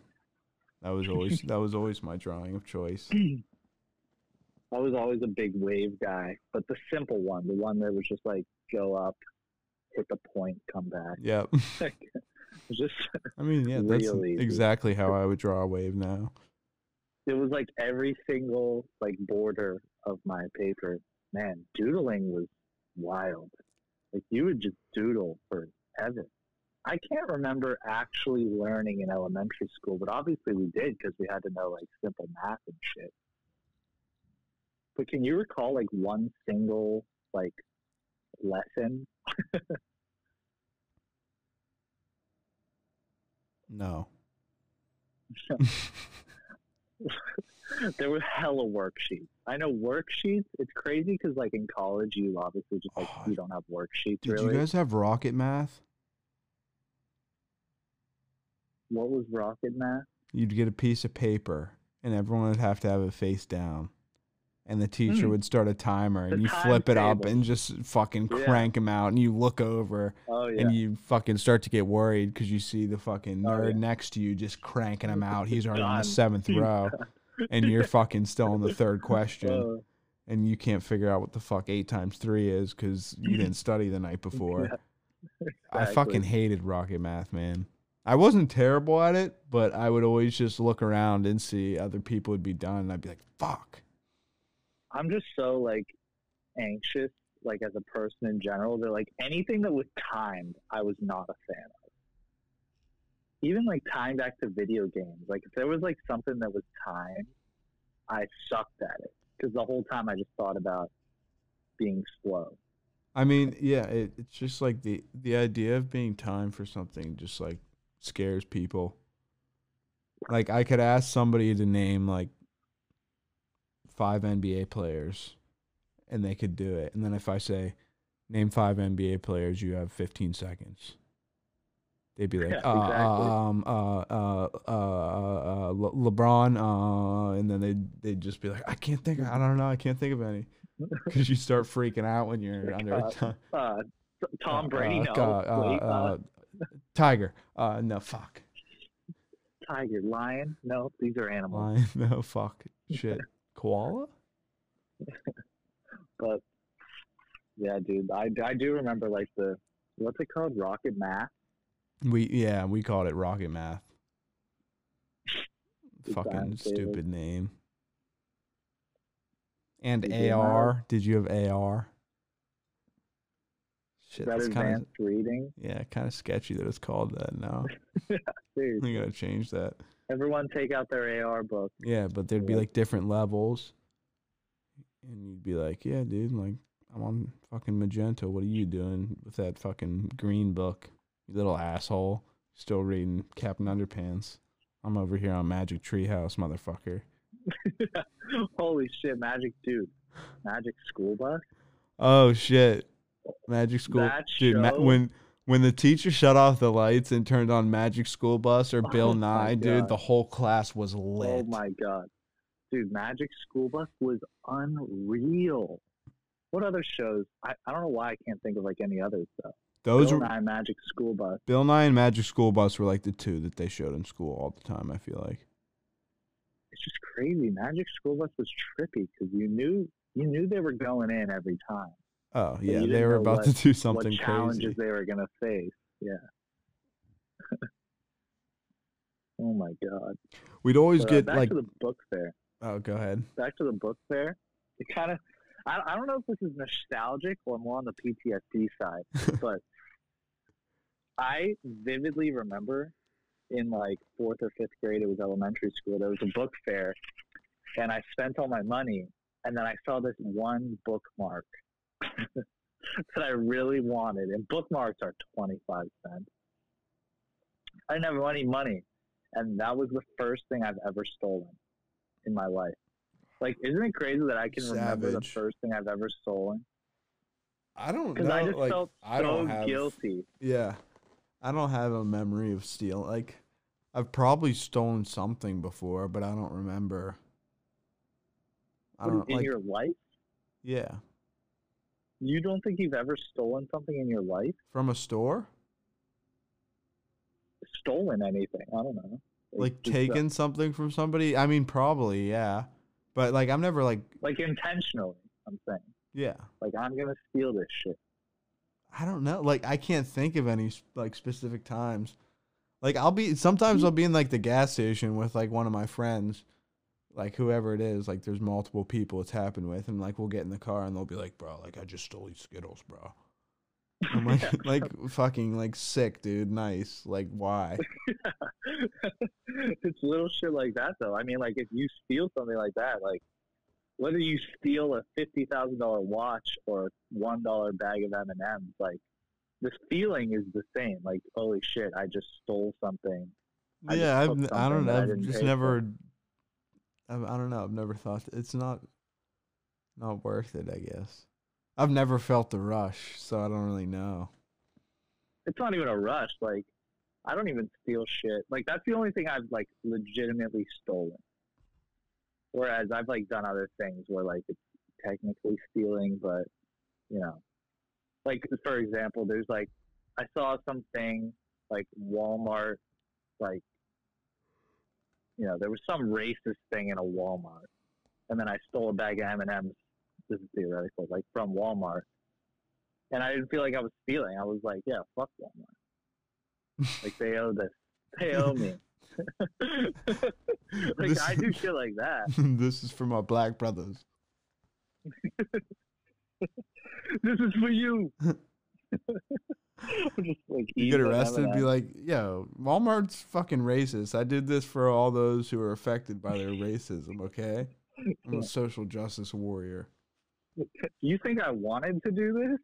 That was always that was always my drawing of choice. I was always a big wave guy, but the simple one, the one that was just like go up, hit the point, come back. Yep. Just I mean, yeah, that's easy. exactly how I would draw a wave now. it was like every single like border of my paper. Man, doodling was wild. Like you would just doodle forever. I can't remember actually learning in elementary school, but obviously we did because we had to know like simple math and shit. But can you recall like one single like lesson? No. there were hella worksheets. I know worksheets. It's crazy because like in college, you obviously just like Oh, you don't have worksheets Did really. you guys have rocket math? What was rocket math? you'd get a piece of paper and everyone would have to have it face down and the teacher Mm. would start a timer, The and you flip it up and just fucking Yeah. crank them out, and you look over, Oh yeah. and you fucking start to get worried because you see the fucking Oh, nerd yeah. next to you just cranking them out. He's already in the seventh row, and you're fucking still in the third question, Uh, and you can't figure out what the fuck eight times three is because you didn't study the night before. I exactly. fucking hated rocket math, man. I wasn't terrible at it, but I would always just look around and see other people would be done, and I'd be like, "Fuck." I'm just so like anxious, like as a person in general. That like anything that was timed, I was not a fan of. Even like tying back to video games, like if there was like something that was timed, I sucked at it because the whole time I just thought about being slow. I mean, yeah, it, it's just like the the idea of being timed for something just like scares people. Like I could ask somebody to name like five NBA players, and they could do it. And then if I say, "Name five NBA players," you have 15 seconds. They'd be like, Yeah, uh, exactly. um, uh, uh, uh, uh, Le- LeBron, uh, and then they they'd just be like, "I can't think. I don't know. I can't think of any." Because you start freaking out when you're under. Uh, Tom Uh, Brady, uh, no. uh, uh, uh, uh, Tiger. Uh, no, fuck. tiger, lion, no. These are animals. Lion. No, fuck. Shit. Koala. But yeah, dude, I, I do remember like the what's it called, rocket math. We yeah, we called it rocket math. Fucking stupid name. And Did you AR. Did you have AR? Shit, that that's kind of advanced reading? yeah, kind of sketchy that it's called that now. Dude, We gotta change that. everyone take out their AR book. Yeah, but there'd be like different levels, and you'd be like, "Yeah, dude, like I'm on fucking magenta. What are you doing with that fucking green book, you little asshole? Still reading Captain Underpants. I'm over here on Magic Treehouse, motherfucker. Holy shit, Magic Dude. Magic School Bus? Oh shit, Magic School, That dude. Ma- when when the teacher shut off the lights and turned on Magic School Bus or Bill Oh Nye, dude, the whole class was oh lit. Oh my god. Dude, Magic School Bus was unreal. What other shows? I, I don't know why I can't think of like any others though. Those Bill were Nye Magic School Bus. Bill Nye and Magic School Bus were like the two that they showed in school all the time. I feel like. It's just crazy. Magic School Bus was trippy because you knew you knew they were going in every time. Oh yeah, they were about what- to do something what challenges crazy. they were gonna face. Yeah. oh my god. We'd always But, uh, get back like to the book fair. oh go ahead. back to the book fair. It kind of, I, I don't know if this is nostalgic or more on the PTSD side, but I vividly remember in like fourth or fifth grade, it was elementary school, there was a book fair, and I spent all my money, and then I saw this one bookmark that I really wanted, and bookmarks are 25 cents. I didn't have any money, and that was the first thing I've ever stolen in my life. Like, isn't it crazy that I can remember the first thing I've ever stolen? I don't Because. I just like felt I so don't have guilty. yeah. I don't have a memory of stealing. Like I've probably stolen something before, but I don't remember. I don't in like your life, yeah you don't think you've ever stolen something in your life? from a store. Stolen anything? I don't know. Like just, uh, taken something from somebody. I mean, probably yeah, but like I'm never like like intentionally. I'm saying, yeah. like I'm gonna steal this shit. I don't know. Like I can't think of any like specific times. Like I'll be sometimes I'll be in like the gas station with like one of my friends, like whoever it is. Like there's multiple people it's happened with, and like we'll get in the car and they'll be like, "Bro, like I just stole these Skittles, bro." I'm like, like fucking like sick, dude. Nice. Like why? it's little shit like that, though. I mean, like if you steal something like that, like whether you steal a fifty thousand dollar watch or a one dollar bag of M and M's, like the feeling is the same. Like, holy shit, I just stole something. I yeah, I've I don't know. I've just never. I've, I don't know. I've never thought it's not not worth it. I guess I've never felt the rush, so I don't really know. It's not even a rush. Like, I don't even steal shit. Like, that's the only thing I've like legitimately stolen. Whereas I've like done other things where like it's technically stealing, but you know, like for example, there's like I saw something like Walmart, like you know, there was some racist thing in a Walmart, and then I stole a bag of M and M's. This is theoretical, like from Walmart, and I didn't feel like I was stealing. I was like, yeah, fuck Walmart. like they owe this, they owe me. like This- I do shit like that. this is for my black brothers. This is for you. like You get arrested, be M&Ms. like, yo, Walmart's fucking racist. I did this for all those who are affected by their racism, okay? I'm a social justice warrior. you think I wanted to do this?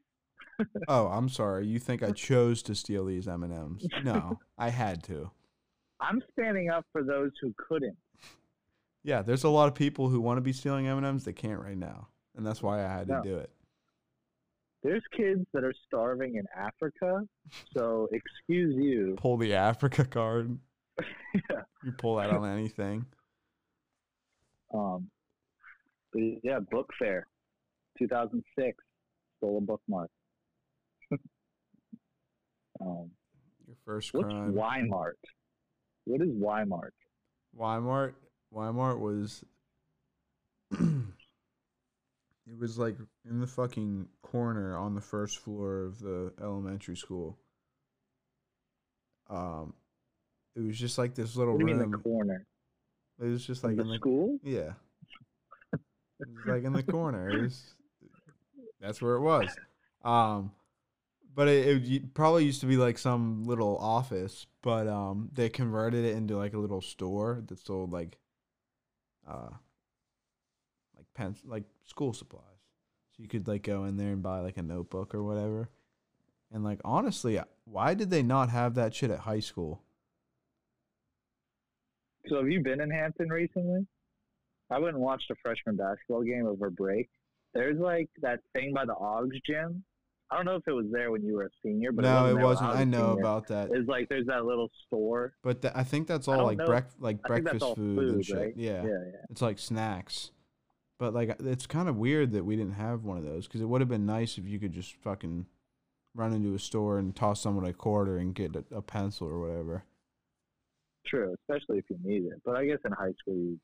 Oh, I'm sorry. You think I chose to steal these M&Ms? No, I had to. I'm standing up for those who couldn't. Yeah, there's a lot of people who want to be stealing M&Ms. They can't right now, and that's why I had to do it. There's kids that are starving in Africa, so excuse you. Pull the Africa card. Yeah. You pull that on anything. Um, yeah, book fair, 2006, stole a bookmark. um, Your first crime. what's. Weimart? What is Weimart? Weimart. Weimart was. it was like in the fucking corner on the first floor of the elementary school. Um, it was just like this little you mean the corner? It was just like the in the school? yeah. It was like in the corner. Was, that's where it was. Um, but it, it probably used to be like some little office, but um, they converted it into like a little store that sold like, uh, pens, like school supplies. So you could like go in there and buy like a notebook or whatever. And like honestly, why did they not have that shit at high school? So have you been in Hampton recently? I went and watched a freshman basketball game over break. There's like that thing by the Augs gym. I don't know if it was there when you were a senior, but no, it it wasn't. when wasn't. was I know senior. about that. It's like there's that little store. But th- I think that's all like brec- like breakfast food, food, and shit. right? Yeah. Yeah, yeah. it's like snacks. But like it's kind of weird that we didn't have one of those because it would have been nice if you could just fucking run into a store and toss someone a quarter and get a, a pencil or whatever. True, especially if you need it. But I guess in high school, you,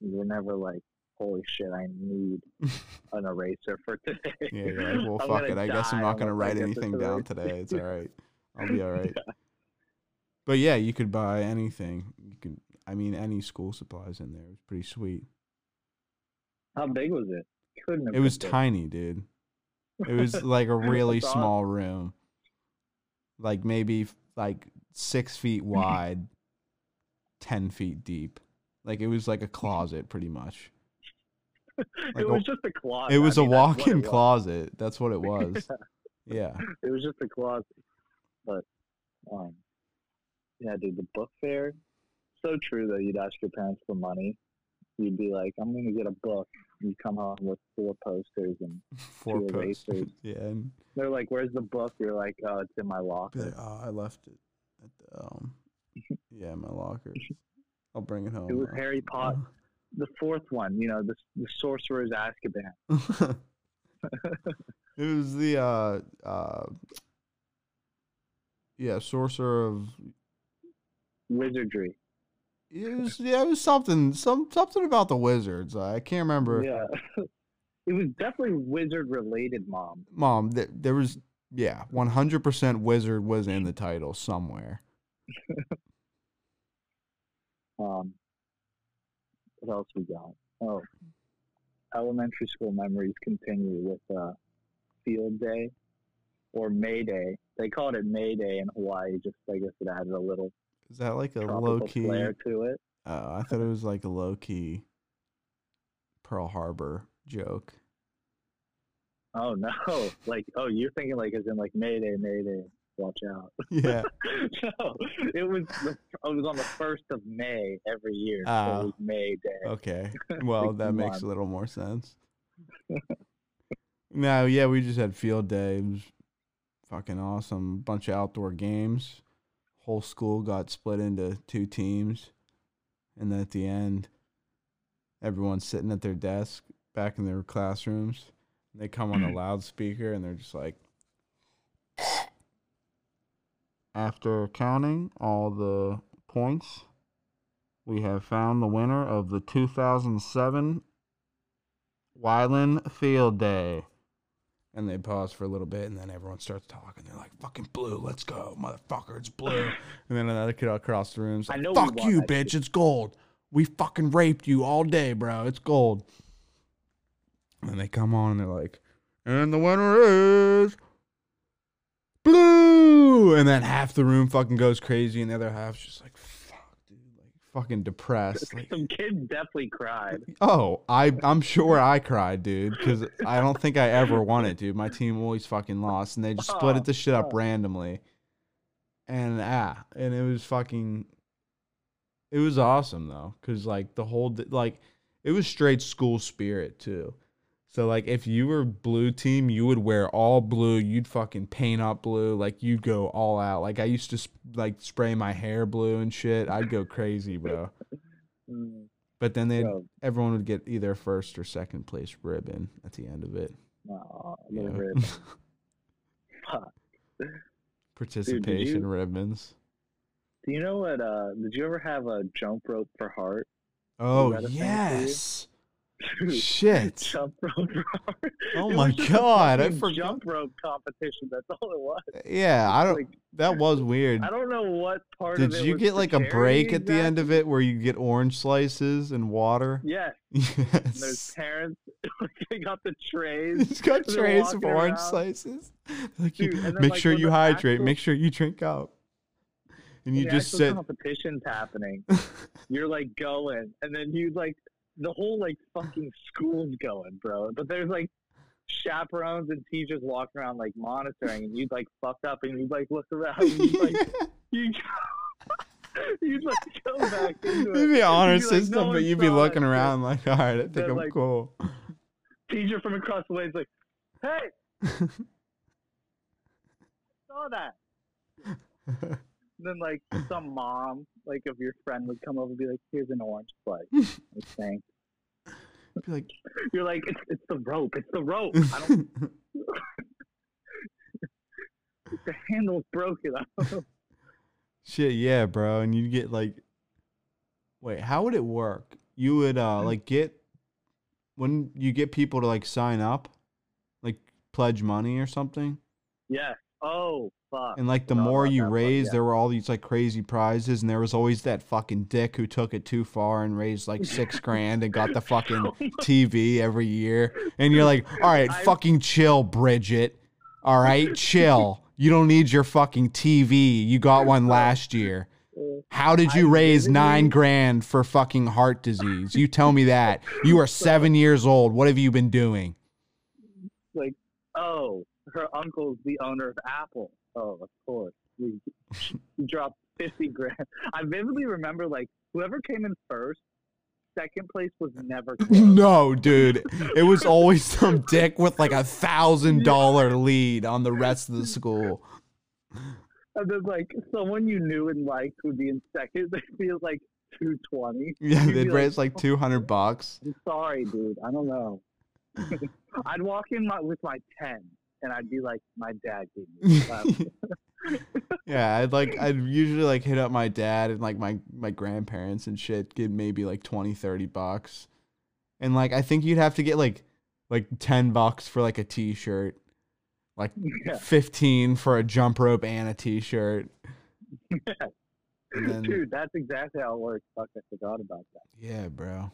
you were never like, "Holy shit, I need an eraser for today." Yeah, you're like, well, fuck it. I guess I'm not gonna write anything down eraser." today. It's all right. I'll be all right. But yeah, you could buy anything. You could, I mean, any school supplies in there. It was pretty sweet. How big was it? Couldn't have It was big. tiny, dude. It was like a really small room, like maybe like six feet wide, ten feet deep. Like it was like a closet, pretty much. it like a- was just a closet. It was I a mean, that's walk-in it was. closet. That's what it was. Yeah. It was just a closet. But um yeah, dude, the book fair. So true though, you'd ask your parents for money. You'd be like, I'm gonna get a book. You come home with four posters and Four Two posters. erasers. Yeah, and they're like, Where's the book? You're like, Oh, it's in my locker. like, oh, I left it at the um, yeah, my locker. I'll bring it home. It was though. Harry Potter. The fourth one, you know, the the Sorcerer's Azkaban. it was the uh uh yeah sorcerer of Wizardry. It was yeah it was something some something about the wizards i can't remember Yeah. it was definitely wizard related, mom. mom th- there was yeah 100% wizard was in the title somewhere Um, what else we got? Oh, elementary school memories continue with uh, field day or May Day. They called it May Day in Hawaii, just I guess it added a little is that like a low key flair to it. uh, i thought it was like a low key pearl harbor joke Oh no! Like oh, you're thinking like as in like May Day, May Day. Watch out! yeah no, it was the, it was on the first of May every year. so Ah. it was May Day. okay well that makes a little more sense no yeah we just had field day it was fucking awesome bunch of outdoor games whole school got split into two teams and then at the end everyone's sitting at their desk back in their classrooms. They come on a loudspeaker and they're just like, after counting all the points, we have found the winner of the 2007 Wyland Field Day. And they pause for a little bit, and then everyone starts talking. They're like, "Fucking blue, let's go, motherfucker, it's blue." and then another kid across the room's I know "Fuck you, bitch, shit." it's gold. We fucking raped you all day, bro. It's gold." And they come on, and they're like, "And the winner is blue." And then half the room fucking goes crazy, and the other half's just like, "Fuck, dude, like fucking depressed." Like, Some kids definitely cried. Oh, I I'm sure I cried, dude, because I don't think I ever won it, dude. My team always fucking lost, and they just split it the shit up Oh. randomly. And ah, and it was fucking. It was awesome though, cause like the whole like, it was straight school spirit too. So like, if you were blue team, you would wear all blue. You'd fucking paint up blue, like you'd go all out. Like I used to sp- like spray my hair blue and shit. I'd go crazy, bro. But then they bro, everyone would get either first or second place ribbon at the end of it. aw, you little know? rib. Fuck. Participation you- ribbons. Do you know what? Uh, did you ever have a jump rope for heart? Oh that a thing yes. Dude, Shit. jump rope. Oh my was just a God, I forgot. Jump rope competition. That's all it was. Yeah, I don't Like, that was weird. I don't know what part Did of it Did you get like a break at the end of it where you get orange slices and water? Yes. And there's parents. they got the trays. It's got trays of orange around. slices. Like Dude, then, make like, sure you hydrate. actual- Make sure you drink out And you the just sit. competition's happening. You're like going, and then you like the whole like fucking school's going, bro. But there's like chaperones and teachers walking around like monitoring, and you'd like fuck up, and you'd like look around, and you'd like you. You'd like go back into it. It'd be honor You'd be like, system, "No but you'd be looking it." around like, all right, I think They're I'm like- cool. Teacher from across the way is like, "Hey, saw that." Then like some mom, like of your friend, would come over and be like, "Here's an orange slice." Like, thanks. Be like, You're like, it's, it's the rope. It's the rope. I don't. the handle's broken. I don't know. Shit, yeah, bro. And you get like, wait, how would it work? You would uh like get when you get people to like sign up, like pledge money or something, Yeah. Oh fuck. and like the more you that, but raise, yeah. there were all these like crazy prizes, and there was always that fucking dick who took it too far and raised like six grand and got the fucking TV every year, and you're like, all right, I- fucking chill, Bridget. All right, chill. You don't need your fucking TV. You got one last year. How did you raise nine grand for fucking heart disease? You tell me that. You are seven years old. What have you been doing? like, oh, her uncle's the owner of Apple. Oh, of course. We, dropped fifty grand. I vividly remember like whoever came in first, second place was never close. No, dude. It was always some dick with like a thousand dollar lead on the rest of the school. And then like someone you knew and liked would be in second. They feel like two twenty. Yeah, You'd they'd raise like, like two hundred bucks. I'm sorry, dude. I don't know. I'd walk in my, with my ten, and I'd be like, "My dad gave me." this." yeah, I'd like I'd usually like hit up my dad and like my my grandparents and shit, get maybe like 20, 30 bucks. And like I think you'd have to get like like 10 bucks for like a t-shirt, like yeah. 15 for a jump rope and a t-shirt. And then Dude, that's exactly how it works. Fuck, I forgot about that. yeah, bro.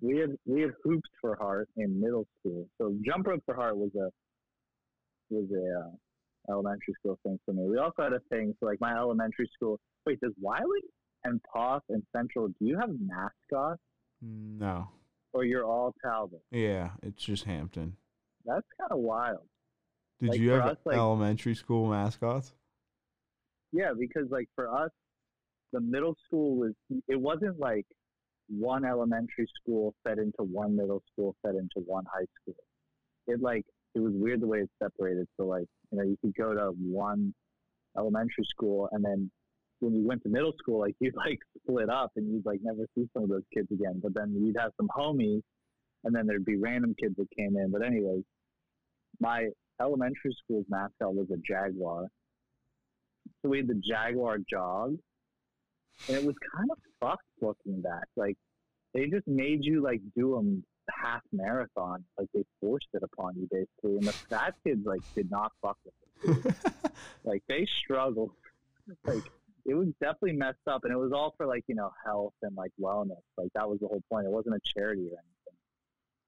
We had we had hoops for heart in middle school. So jump rope for heart was a was a uh, elementary school thing for me. We also had a thing for like my elementary school. Wait, does Wyland and Poff and Central do you have mascots No. or you're all Talbot? Yeah, it's just Hampton. That's kind of wild. Did Like, you have us, like- elementary school mascots? Yeah, because like for us, the middle school was it wasn't like one elementary school fed into one middle school fed into one high school. It like it was weird the way it's separated. So like you know you could go to one elementary school and then when you went to middle school, like you'd like split up and you'd like never see some of those kids again. But then you'd have some homies, and then there'd be random kids that came in. But anyways, my elementary school's mascot was a jaguar. So we had the jaguar jog, and it was kind of fucked looking back. Like they just made you like do them half marathon, like they forced it upon you basically. And the fat kids like did not fuck with it. like they struggled. Like it was definitely messed up, and it was all for like you know health and like wellness. Like that was the whole point. It wasn't a charity or anything.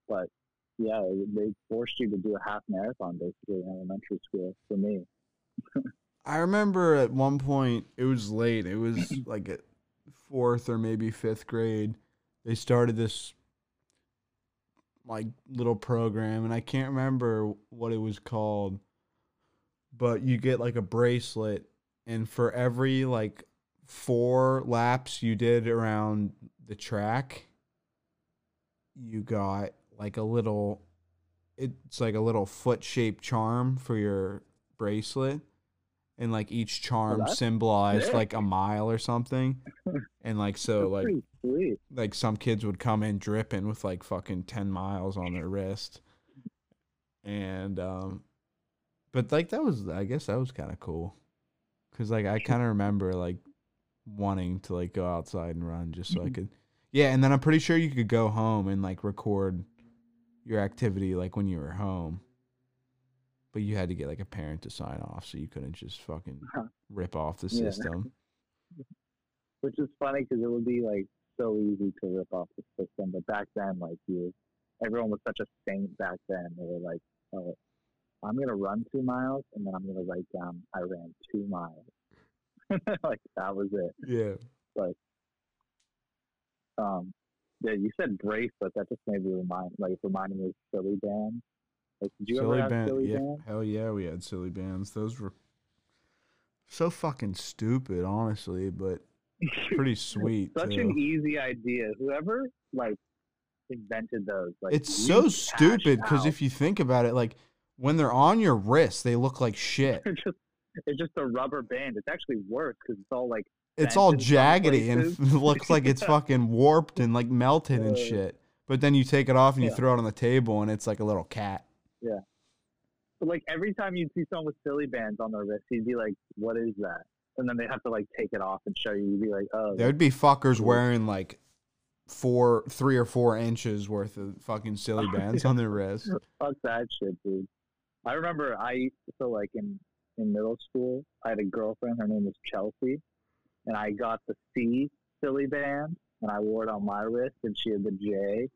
But yeah, they forced you to do a half marathon basically in elementary school for me. I remember at one point it was late. It was like at fourth or maybe fifth grade. They started this like little program, and I can't remember what it was called. But you get like a bracelet, and for every like four laps you did around the track, you got like a little. It's like a little foot shaped charm for your bracelet and like each charm that's symbolized sick. like a mile or something. And like so That's like like some kids would come in dripping with like fucking 10 miles on their wrist. And um but like that was i guess that was kind of cool. Because like i kind of remember like wanting to like go outside and run just so i could yeah and then i'm pretty sure you could go home and like record your activity like when you were home but you had to get like a parent to sign off so you couldn't just fucking rip off the Yeah. system which is funny because it would be like so easy to rip off the system. But back then, like you, everyone was such a saint back then. They were like, "Oh, I'm gonna run two miles, and then I'm gonna write down I ran two miles." like that was it. yeah But Um, yeah, you said bracelet. That just made me remind, like, reminding me of silly band. Like, did you silly ever band, silly yeah, band? hell yeah, we had silly bands. Those were so fucking stupid, honestly, but pretty sweet. Such too. an easy idea. Whoever like invented those, like, it's so stupid because if you think about it, like when they're on your wrist, they look like shit. it's just it's just a rubber band. It's actually worse because it's all like It's all jaggedy and it looks like it's fucking warped and like melted and Uh, shit. But then you take it off and you yeah. throw it on the table and it's like a little cat. But like every time you'd see someone with silly bands on their wrist, you'd be like, "What is that?" And then they'd have to like take it off and show you. You'd be like, "Oh, There would be fuckers wearing like four, three or four inches worth of fucking silly bands on their wrist. fuck that shit, dude." I remember I so like in in middle school, I had a girlfriend. Her name was Chelsea, and I got the C silly band, and I wore it on my wrist, and she had the J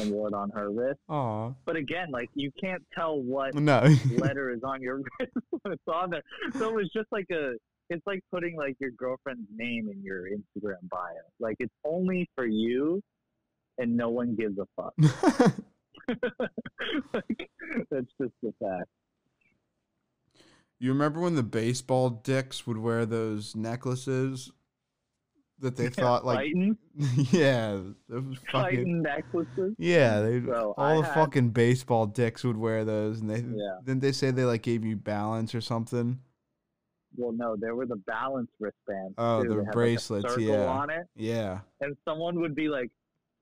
and wore it on her wrist. Aw. But again, like you can't tell what No. letter is on your wrist when it's on there. So it was just like a. It's like putting like your girlfriend's name in your Instagram bio. Like it's only for you, and no one gives a fuck. like, that's just the fact. you remember when the baseball dicks would wear those necklaces that they thought like Phiten, yeah, fucking Phiten necklaces. yeah, they Bro, all I the had- fucking baseball dicks would wear those and they Yeah. didn't they say they like gave you balance or something? Well, no, there were the balance wristbands. Oh, too. the They had, like, a bracelets, circle yeah. on it, Yeah. and someone would be like,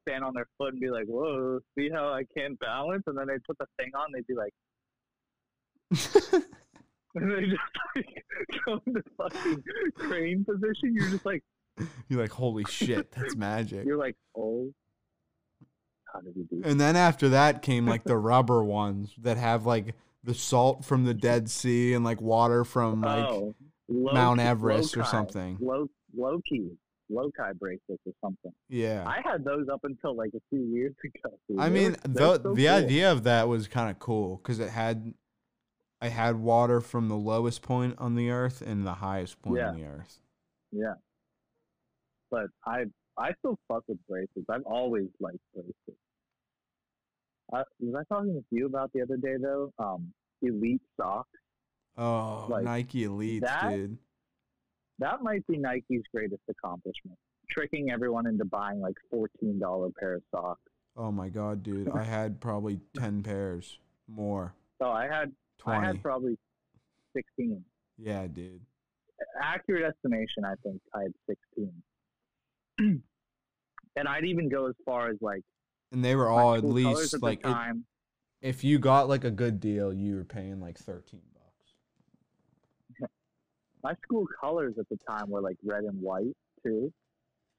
stand on their foot and be like, "Whoa, see how I can't balance?" And then they put the thing on, they'd be like. And they just like go into fucking crane position. You're just like, You're like, holy shit, that's magic. you're like, oh, how did he do? that? And then after that came like the rubber ones that have like the salt from the Dead Sea and like water from like oh, low Mount Everest or something. Low, low key, Lokai bracelets or something. yeah. I had those up until like a few years ago. dude. I mean, were- the so the cool. idea of that was kind of cool because it had, I had water from the lowest point on the earth and the highest point on the earth. Yeah. But I I still fuck with braces. I've always liked braces. I, was I talking with you about the other day though? Um, elite socks. Oh, Like, Nike Elite, that- dude. That might be Nike's greatest accomplishment. Tricking everyone into buying like fourteen dollar pair of socks. Oh my god, dude. I had probably ten pairs more. So I had I had probably sixteen. yeah, dude. accurate estimation, I think I had 16. and I'd even go as far as like And they were all at least at like it- if you got like a good deal, you were paying like thirteen bucks. my school colors at the time were like red and white too.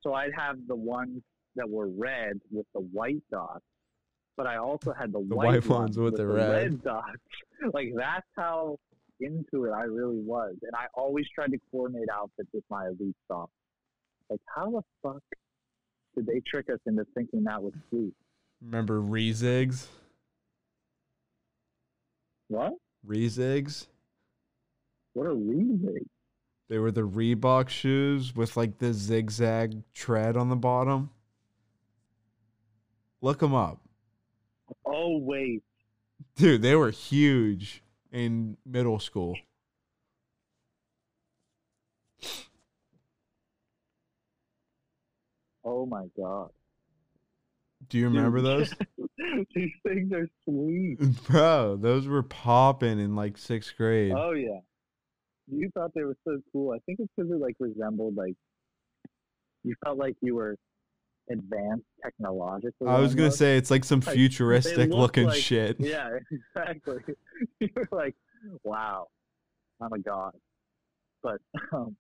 So I'd have the ones that were red with the white dots, but I also had the, The white, white ones with the red. dots. Like that's how into it I really was, and I always tried to coordinate outfits with my elite socks. Like how the fuck did they trick us into thinking that was sweet? Remember Rezigs? What? Rezigs? What are Rezigs? They were the Reebok shoes with like the zigzag tread on the bottom. Look them up. Oh wait, Dude, they were huge in middle school. Oh my god. Do you remember those? These things are sweet. Bro, those were popping in like sixth grade. Oh yeah, you thought they were so cool. I think it's because it like resembled like you felt like you were advanced technologically. I was gonna almost. say it's like some Like, futuristic looking like- shit. Yeah, exactly. you were like, wow, I'm a god. But um,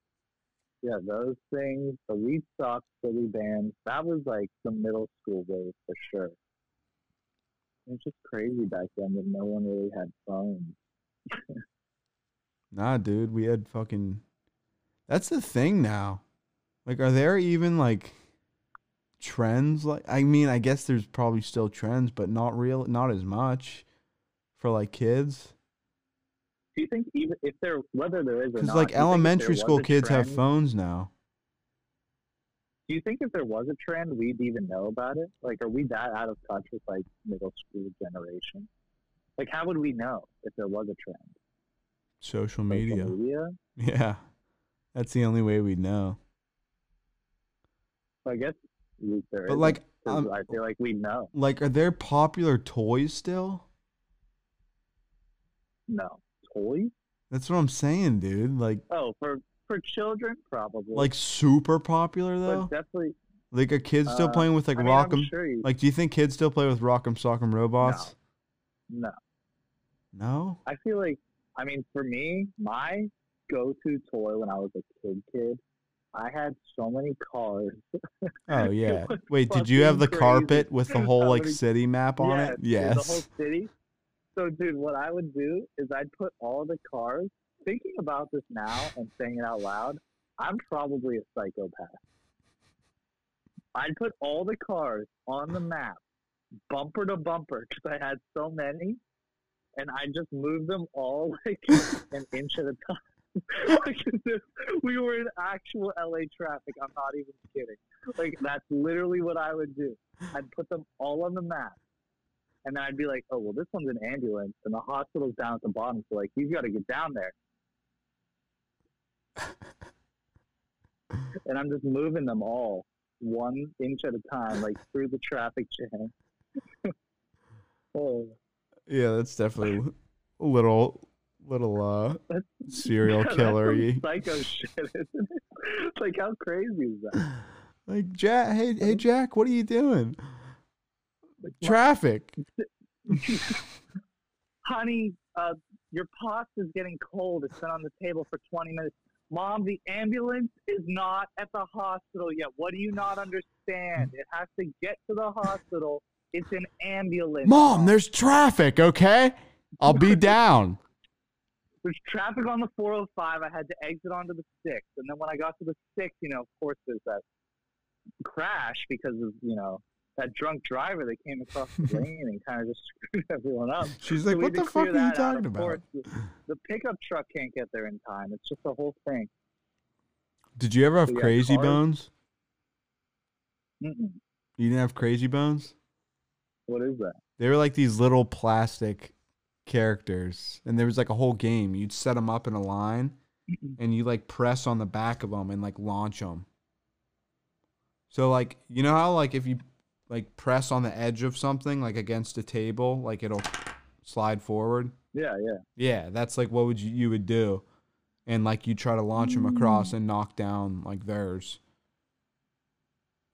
yeah, those things, the Wheat Sox Phiten bands, that was like the middle school wave for sure. It's just crazy back then that no one really had phones. Nah, dude, we had fucking. That's the thing now. Like, are there even like trends? Like, I mean, I guess there's probably still trends, but not real, not as much for like kids. Do you think even if there, whether there is Because like do you think if there elementary school kids have phones now. Do you think if there was a trend, we'd even know about it? Like, are we that out of touch with like middle school generation? Like, how would we know if there was a trend? Social Social media. media? Yeah, that's the only way we'd know. So I guess there But isn't, um, I feel like we know. like, are there popular toys still? No toys. That's what I'm saying, dude. Like, Oh, for for children, probably. like super popular though. but definitely. Like, are kids still uh, playing with like I mean, Rock'em? sure you, Like, do you think kids still play with Rock'em Sock'em Robots? no. No. I feel like, I mean, for me, my go-to toy when I was a kid, kid, I had so many cars. Oh yeah. Wait, did you have the fucking carpet with the whole like city map on yeah, it? Yes. The whole city. So, dude, what I would do is I'd put all the cars. Thinking about this now and saying it out loud, I'm probably a psychopath. I'd put all the cars on the map, bumper to bumper, because I had so many, and I just moved them all like an inch at a time. like we were in actual LA traffic. I'm not even kidding. Like that's literally what I would do. I'd put them all on the map. And then I'd be like, oh, well, this one's an ambulance, and the hospital's down at the bottom, so like, you've got to get down there. and I'm just moving them all one inch at a time, like through the traffic jam. oh, Yeah, that's definitely a little little uh That's- serial some killer psycho shit, isn't it? Like, how crazy is that? Like Jack hey hey Jack, what are you doing? Traffic. honey, uh, your pasta's getting cold. It's been on the table for 20 minutes. Mom, the ambulance is not at the hospital yet. What do you not understand? It has to get to the hospital. It's an ambulance. Mom, there's traffic, okay? I'll be down. There's traffic on the 405. I had to exit onto the 6. And then when I got to the 6, you know, of course, there's that crash because of, you know, that drunk driver that came across the lane and kind of just screwed everyone up. She's like, we what the fuck are you talking about? course, the, the pickup truck can't get there in time. It's just the whole thing. Did you ever have So, crazy bones? Mm-mm. You didn't have crazy bones? What is that? They were like these little plastic characters, and there was like a whole game. You'd set them up in a line, and you like press on the back of them and like launch them. So like you know how like if you like press on the edge of something like against a table, like it'll slide forward. Yeah, yeah. Yeah, that's like what would you you would do, and like you try to launch them across and knock down like theirs.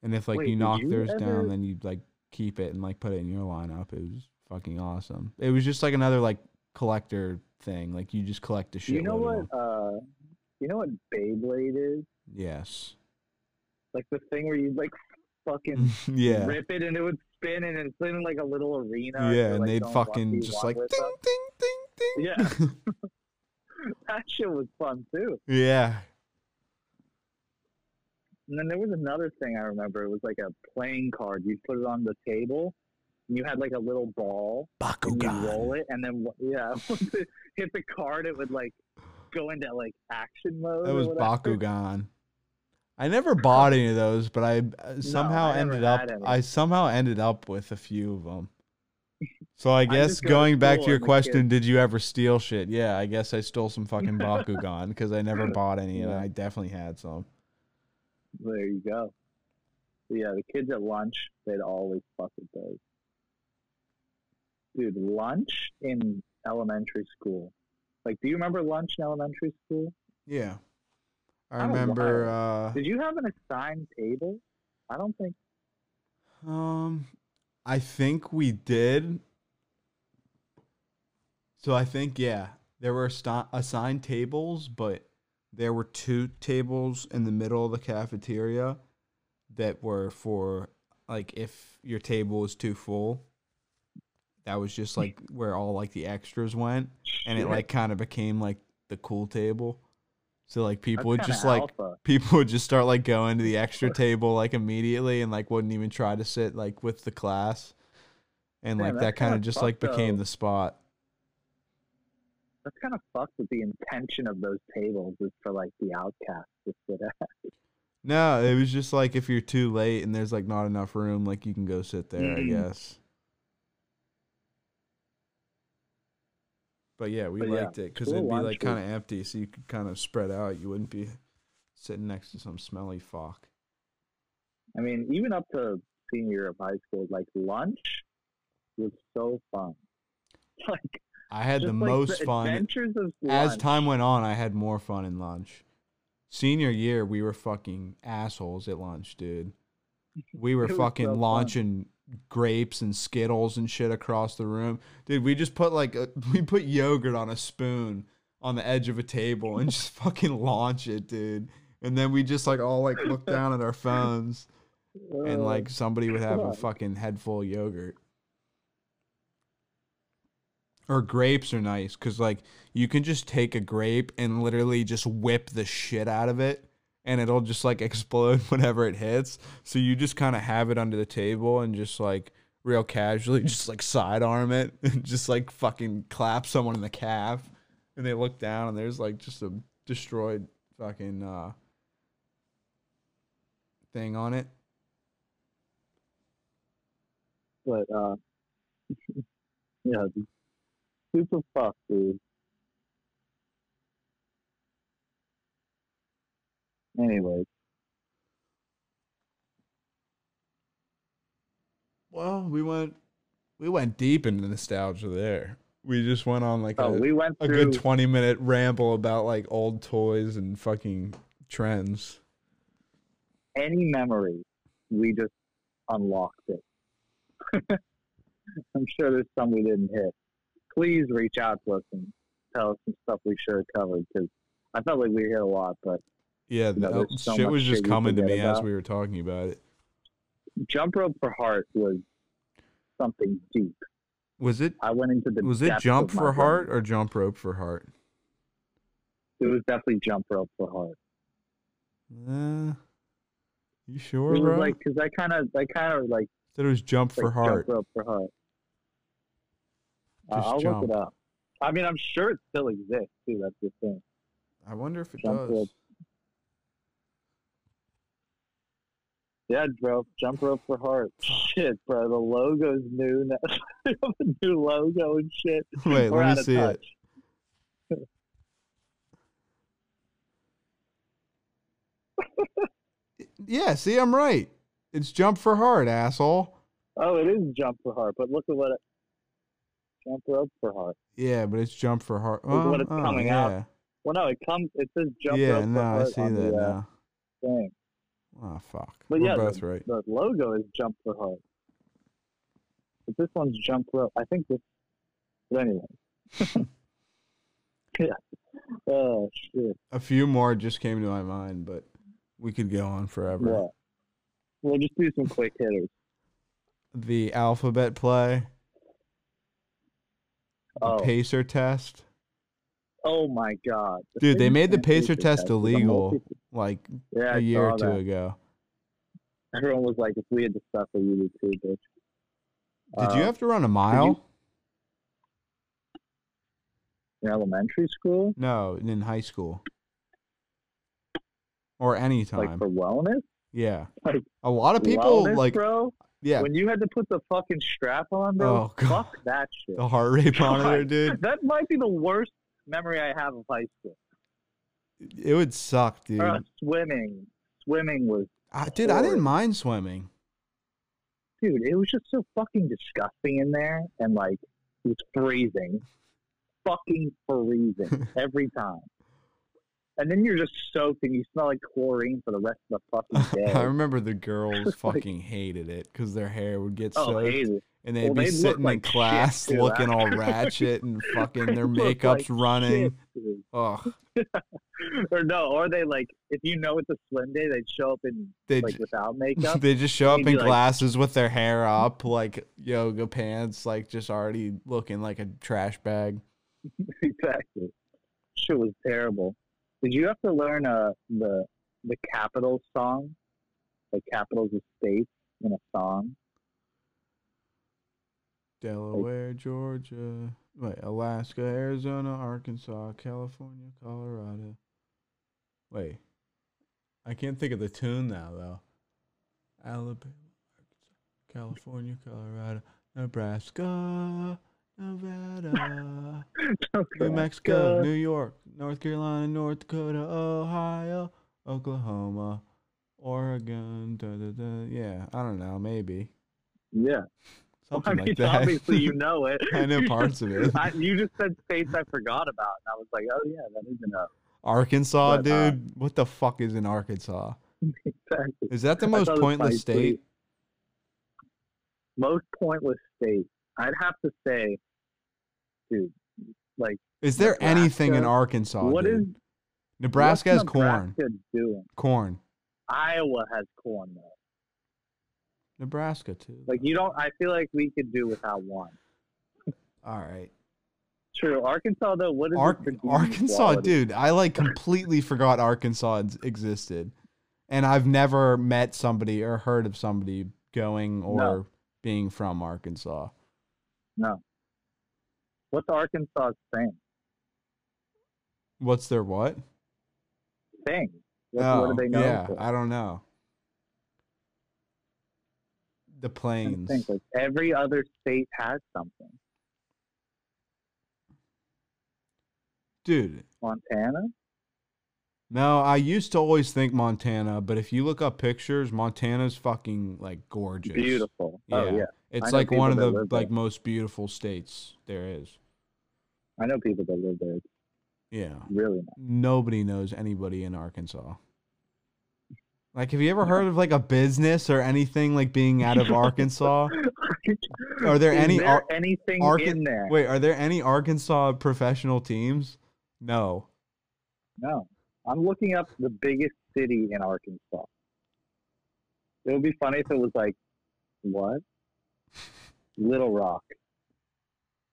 And if like Wait, you knock you theirs ever- down, then you like keep it and like put it in your lineup. It was fucking awesome. It was just like another like collector thing. Like you just collect the shit. you know what? Uh, you know what Beyblade is? Yes. Like the thing where you like fucking yeah. rip it and it would spin and it's in like a little arena. Yeah, and like, they'd fucking just like ding, ding, ding, ding. Yeah. that shit was fun too. yeah. And then there was another thing I remember. It was like a playing card. You put it on the table, and you had like a little ball, and you roll it, and then yeah, hit the card, it would like go into like action mode. That was. Bakugan. I never bought any of those, but I uh, somehow I ended up. I somehow ended up with a few of them. So I guess going back to your question, did you ever steal shit? Yeah, I guess I stole some fucking Bakugan because I never bought any, and Yeah. I definitely had some. There you go. But yeah, the kids at lunch, they'd always fuck with those. Dude, lunch in elementary school. Like, do you remember lunch in elementary school? Yeah, I remember. Uh, Did you have an assigned table? I don't think. Um, I think we did. So I think yeah, there were sti- assigned tables, but there were two tables in the middle of the cafeteria that were for like if your table was too full. That was just like where all like the extras went, and it like kind of became like the cool table. So like people that's would just like alpha. people would just start like going to the extra table like immediately and like wouldn't even try to sit like with the class and Damn, like that kind of just like became though. the spot That's kind of fucked with the intention of those tables is for like the outcasts to sit at. no it was just like if you're too late and there's like not enough room like you can go sit there i Mhm. guess but yeah we But yeah, liked it because it'd be like kind of empty so you could kind of spread out you wouldn't be sitting next to some smelly fuck I mean, even up to senior year of high school, like lunch was so fun. Like i had the like, most the fun Adventures of as time went on, I had more fun in lunch. Senior year, we were fucking assholes at lunch, dude. We were fucking so launching grapes and Skittles and shit across the room, dude. We just put like a, we put yogurt on a spoon on the edge of a table and just fucking launch it, dude. And then we just like all like look down at our phones and Uh, like somebody would have a fucking head full of yogurt. Or grapes are nice because like you can just take a grape and literally just whip the shit out of it, and it'll just like explode whenever it hits. So you just kind of have it under the table and just like real casually just like sidearm it and just like fucking clap someone in the calf, and they look down and there's like just a destroyed fucking uh thing on it. but uh, yeah, super fuck, dude. Anyways, Well, we went we went deep into nostalgia there. We just went on like oh, a, we went a good 20 minute ramble about like old toys and fucking trends. any memory. We just unlocked it. I'm sure there's some we didn't hit. Please reach out to us and tell us some stuff we should have covered because I felt like we hit a lot, but Yeah, You know, that so shit was just coming to me as we were talking about it. jump rope for heart was something deep. Was it I went into the was it jump for heart or jump rope for heart? It was definitely jump rope for heart. Uh, you sure, It was bro? like because I kind of, I kind of like, Said it was jump for heart. jump rope for heart. Uh, I'll jump. look it up. I mean, I'm sure it still exists too. That's the thing. I wonder if it Jump does. rope. Yeah, bro, jump rope for heart. Shit, bro, the logo's new now. New logo and shit. Wait, We're let me see touch. it. Yeah, see, I'm right. It's jump for heart, asshole. Oh, it is jump for heart, but look at what it. Jump rope for heart. Yeah, but it's jump for heart. Look at what Oh, it's oh, coming yeah. out. Well, no, it comes. It says jump yeah, rope. no, for I see on that the, uh, now. thing. Oh fuck. But We're yeah, both the, right. the logo is jump for hood. But this one's jump rope. I think this. But anyway. yeah. Oh shit. A few more just came to my mind, but we could go on forever. Yeah. We'll just do some quick hitters. The alphabet play, the Oh. pacer test. Oh my god. The Dude, they made the pacer test illegal like Yeah, a year or two that. ago. Everyone was like, if we had the stuff that you did too, bitch. Did you Uh, have to run a mile? in elementary school? No, in high school. Or any Like time. for wellness? yeah. Like, A lot of people wellness, like bro? yeah, When you had to put the fucking strap on, bro, Oh, God. fuck that shit. the heart rate monitor, God. dude. That might be the worst memory I have of high school. It would suck, dude. Uh, swimming. Swimming was, I, dude, I didn't mind swimming. dude, it was just so fucking disgusting in there. And like, it was freezing. Fucking freezing every time. And then you're just soaked and you smell like chlorine for the rest of the fucking day. I remember the girls Just like- fucking hated it because their hair would get oh, soaked, hated. And they'd Well, be they'd sitting in like shit, class looking all ratchet and fucking their makeup's like running. Ugh, or no, or they like if you know it's a swim day, they'd show up in they like without makeup. they just show up in glasses like- with their hair up, like yoga pants, like just already looking like a trash bag. exactly. Shit was terrible. Did you have to learn uh the the capitals song, like capitals of states in a song? Delaware, Georgia, wait, Alaska, Arizona, Arkansas, California, Colorado. Wait, I can't think of the tune now though. Alabama, Arkansas, California, Colorado, Nebraska, Nevada, New Mexico, New York, North Carolina, North Dakota, Ohio, Oklahoma, Oregon. Da, da, da. Yeah, I don't know, maybe Yeah, something I mean, like that. obviously you know it. I know parts of it. I, you just said states I forgot about, and I was like, oh yeah, that is enough. Arkansas, But, uh, dude. what the fuck is in Arkansas? Exactly. Is that the most thought it was pointless state? Most pointless state. I'd have to say, dude, like Is there anything in Arkansas? what dude? is Nebraska has corn. Doing? Corn. Iowa has corn though. Nebraska too. Like you don't. I feel like we could do without one. All right. True. Arkansas though. What is Ar- Arkansas, quality? dude. I like completely forgot Arkansas existed, and I've never met somebody or heard of somebody going or No. being from Arkansas. No. What's Arkansas thing? What's their what? Thing. What, oh, what are they known yeah. for? I don't know. The plains. think like every other state has something. Dude, Montana. No, I used to always think Montana, but if you look up pictures, Montana's fucking like gorgeous. Beautiful. Oh Yeah. yeah. It's like one of the live there. like most beautiful states there is. I know people that live there. Yeah. really nice. Nobody knows anybody in Arkansas. Like have you ever heard of like a business or anything like being out of Arkansas? Are there Is any there Ar- anything Arkan- in there? Wait, are there any Arkansas professional teams? No. No. I'm looking up the biggest city in Arkansas. It would be funny if it was like, what? Little Rock.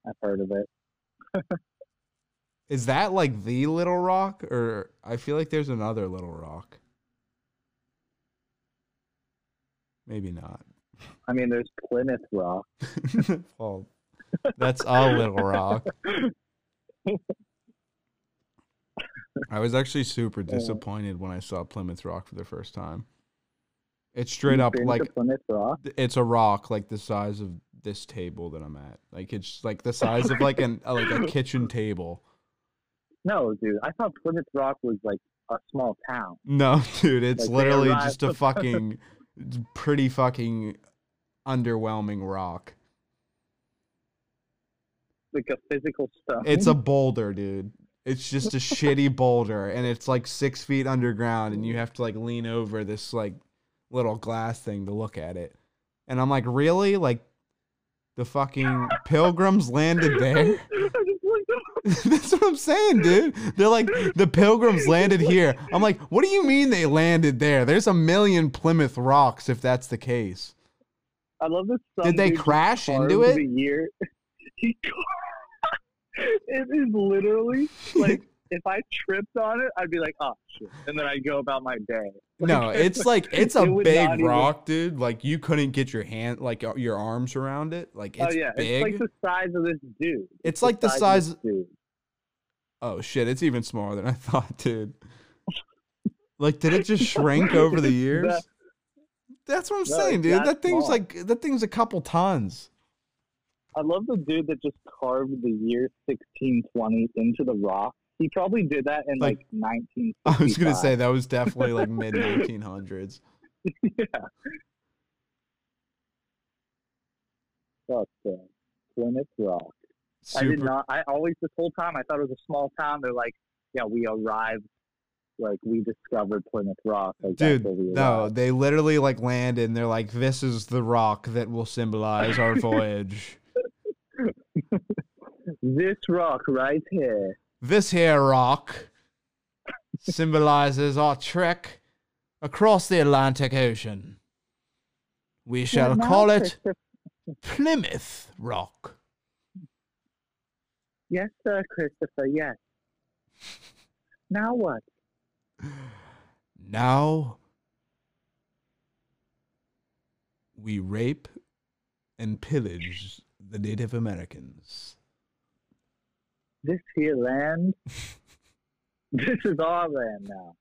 I've heard of it. Is that like the Little Rock or I feel like there's another Little Rock. Maybe not. I mean, there's Plymouth Rock. well, that's a little rock. I was actually super disappointed when I saw Plymouth Rock for the first time. It's straight You've up like Plymouth Rock. it's a rock like the size of this table that I'm at. Like it's like the size of like an like a kitchen table. No, dude. I thought Plymouth Rock was like a small town. No, dude, it's Like, literally just a fucking pretty fucking underwhelming rock. Like a physical stuff. It's a boulder, dude. It's just a shitty boulder, and it's like six feet underground, and you have to like lean over this like little glass thing to look at it. And I'm like, really? Like the fucking pilgrims landed there? That's what I'm saying, dude. They're like the pilgrims landed here. I'm like, what do you mean they landed there? There's a million Plymouth rocks if that's the case. I love this. Did they crash into it? Year it is literally like if I tripped on it, I'd be like, oh shit, and then I'd go about my day. No, it's like it's a It big not even- rock, dude. Like you couldn't get your hand, like your arms around it. Like oh, it's oh yeah, big. it's like the size of this dude. It's like the size- of dude. oh shit, it's even smaller than I thought, dude. Like, did it just shrink over the years? That- That's what I'm No, saying, dude. that That thing's small. like that thing's a couple tons. I love the dude that just carved the year 1620 into the rock. He probably did that in Like- like, 19. I was gonna say that was definitely like mid 1900s. yeah. Fuck Plymouth Rock. I did not. I always this whole time I thought it was a small town. They're like, yeah, we arrived. Like we discovered Plymouth Rock. Like, Dude, that's where we no, they literally like land and they're like, "This is the rock that will symbolize our voyage." This rock right here. This here rock symbolizes our trek across the Atlantic Ocean. We shall Now, call it Plymouth Rock. Yes, sir, Christopher. Yes. Now what? Now we rape and pillage the Native Americans. This here land. this is our land now.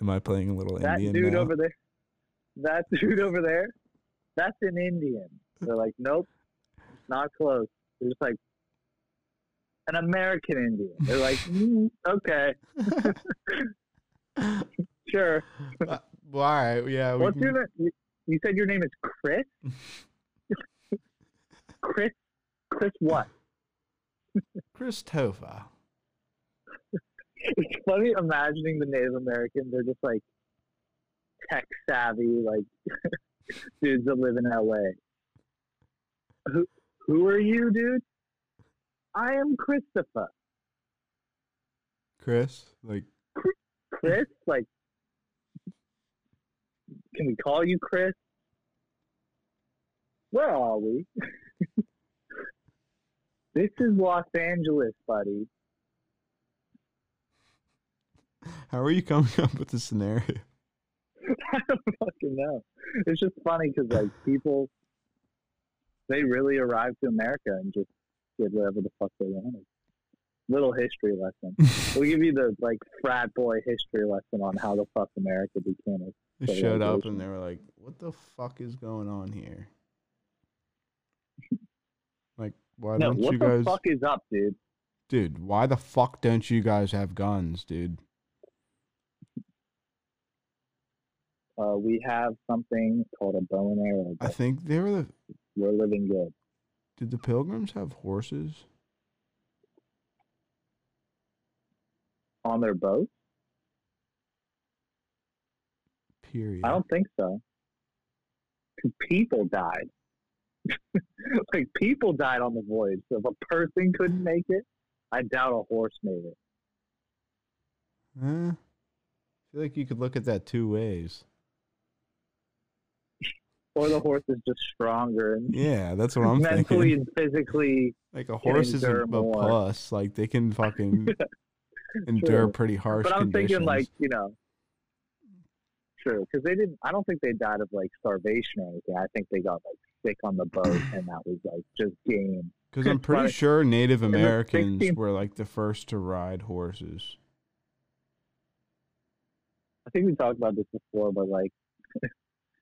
Am I playing a little That Indian That dude now? over there. That dude over there. That's an Indian. They're like, nope, not close. They're just like an American Indian. They're like, mm, okay, sure. Uh, well, all right, yeah. What's can- your name? You- You said your name is Chris. Chris. Chris what? Christopher. It's funny imagining the Native American. They're just like tech savvy, like dudes that live in LA. Who who are you, dude? I am Christopher. Chris, like, Chris, like, can we call you Chris? Where are we? this is Los Angeles, buddy. how are you coming up with the scenario? I don't fucking know. It's just funny because like people, they really arrived to America and just did whatever the fuck they wanted. Little history lesson. we'll give you the like frat boy history lesson on how the fuck America became a They showed up and they were like, "What the fuck is going on here?" Like, why no, don't what you the guys, fuck is up, dude? dude? Why the fuck don't you guys have guns, dude? Uh, we have something called a bow and arrow. I think they were the. we're living good. Did the pilgrims have horses? On their boat? Period. I don't think so. 'Cause People died. like people died on the voyage. So if a person couldn't make it, I doubt a horse made it. Eh, I feel like you could look at that two ways. Or the horse is just stronger and Yeah, that's what I'm mentally thinking. and physically. Like a horse is a, a plus. Like they can fucking endure True. pretty harsh But I'm conditions. thinking like you know, true because they didn't. I don't think they died of like starvation or anything. I think they got like sick on the boat and that was like just game. Because I'm pretty Right. sure Native Americans 16th were like the first to ride horses. I think we talked about this before, but like, if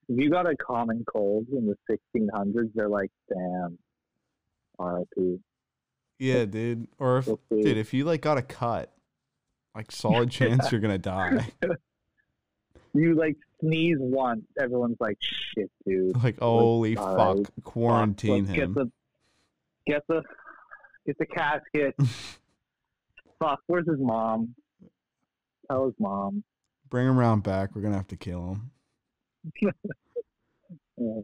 you got a common cold in the 1600s, they're like, damn, RIP. Yeah, dude. Or if dude, if you like got a cut, like solid chance you're gonna die. You like sneeze once, everyone's like, shit, dude. Like holy fuck, right, quarantine Let's him. Get the, get the, Get the casket. Fuck, where's his mom? Tell his mom. Bring him around back. We're gonna have to kill him. Yeah.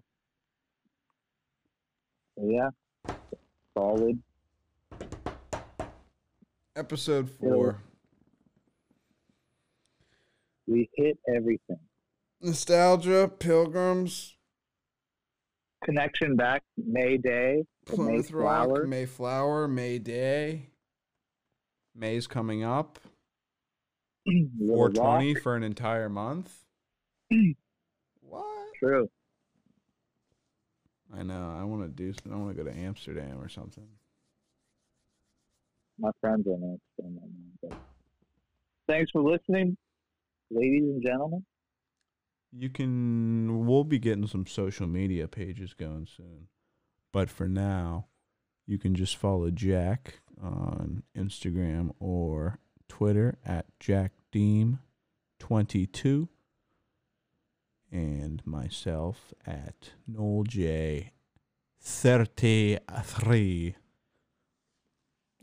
Yeah. Solid. Episode four. We hit everything. Nostalgia, pilgrims, Connection back May Day. Plymouth Rock, Mayflower. Mayflower, May Day. May's coming up. Little Rock. 420 for an entire month. what? True. I know. I want to do. I want to go to Amsterdam or something. My friends are then, but- Thanks for listening, ladies and gentlemen. You can. We'll be getting some social media pages going soon, but for now, you can just follow Jack on Instagram or Twitter at JackDeem22 and myself at NoelJ33.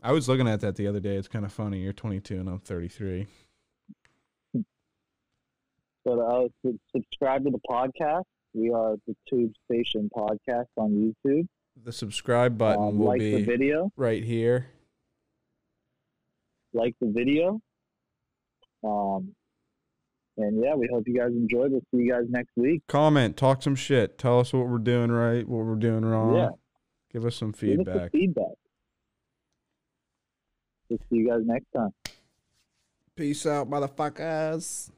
I was looking at that the other day. It's kind of funny. You're 22 and I'm 33. But uh, su- subscribe to the podcast. We are the Tube Station Podcast on YouTube. The subscribe button Um, will like be the video. right here. Like the video. Um, and yeah, we hope you guys enjoyed. We'll see you guys next week. Comment, talk some shit. Tell us what we're doing right, what we're doing wrong. Yeah. Give us some Give us the feedback. feedback. We'll see you guys next time. Peace out, motherfuckers.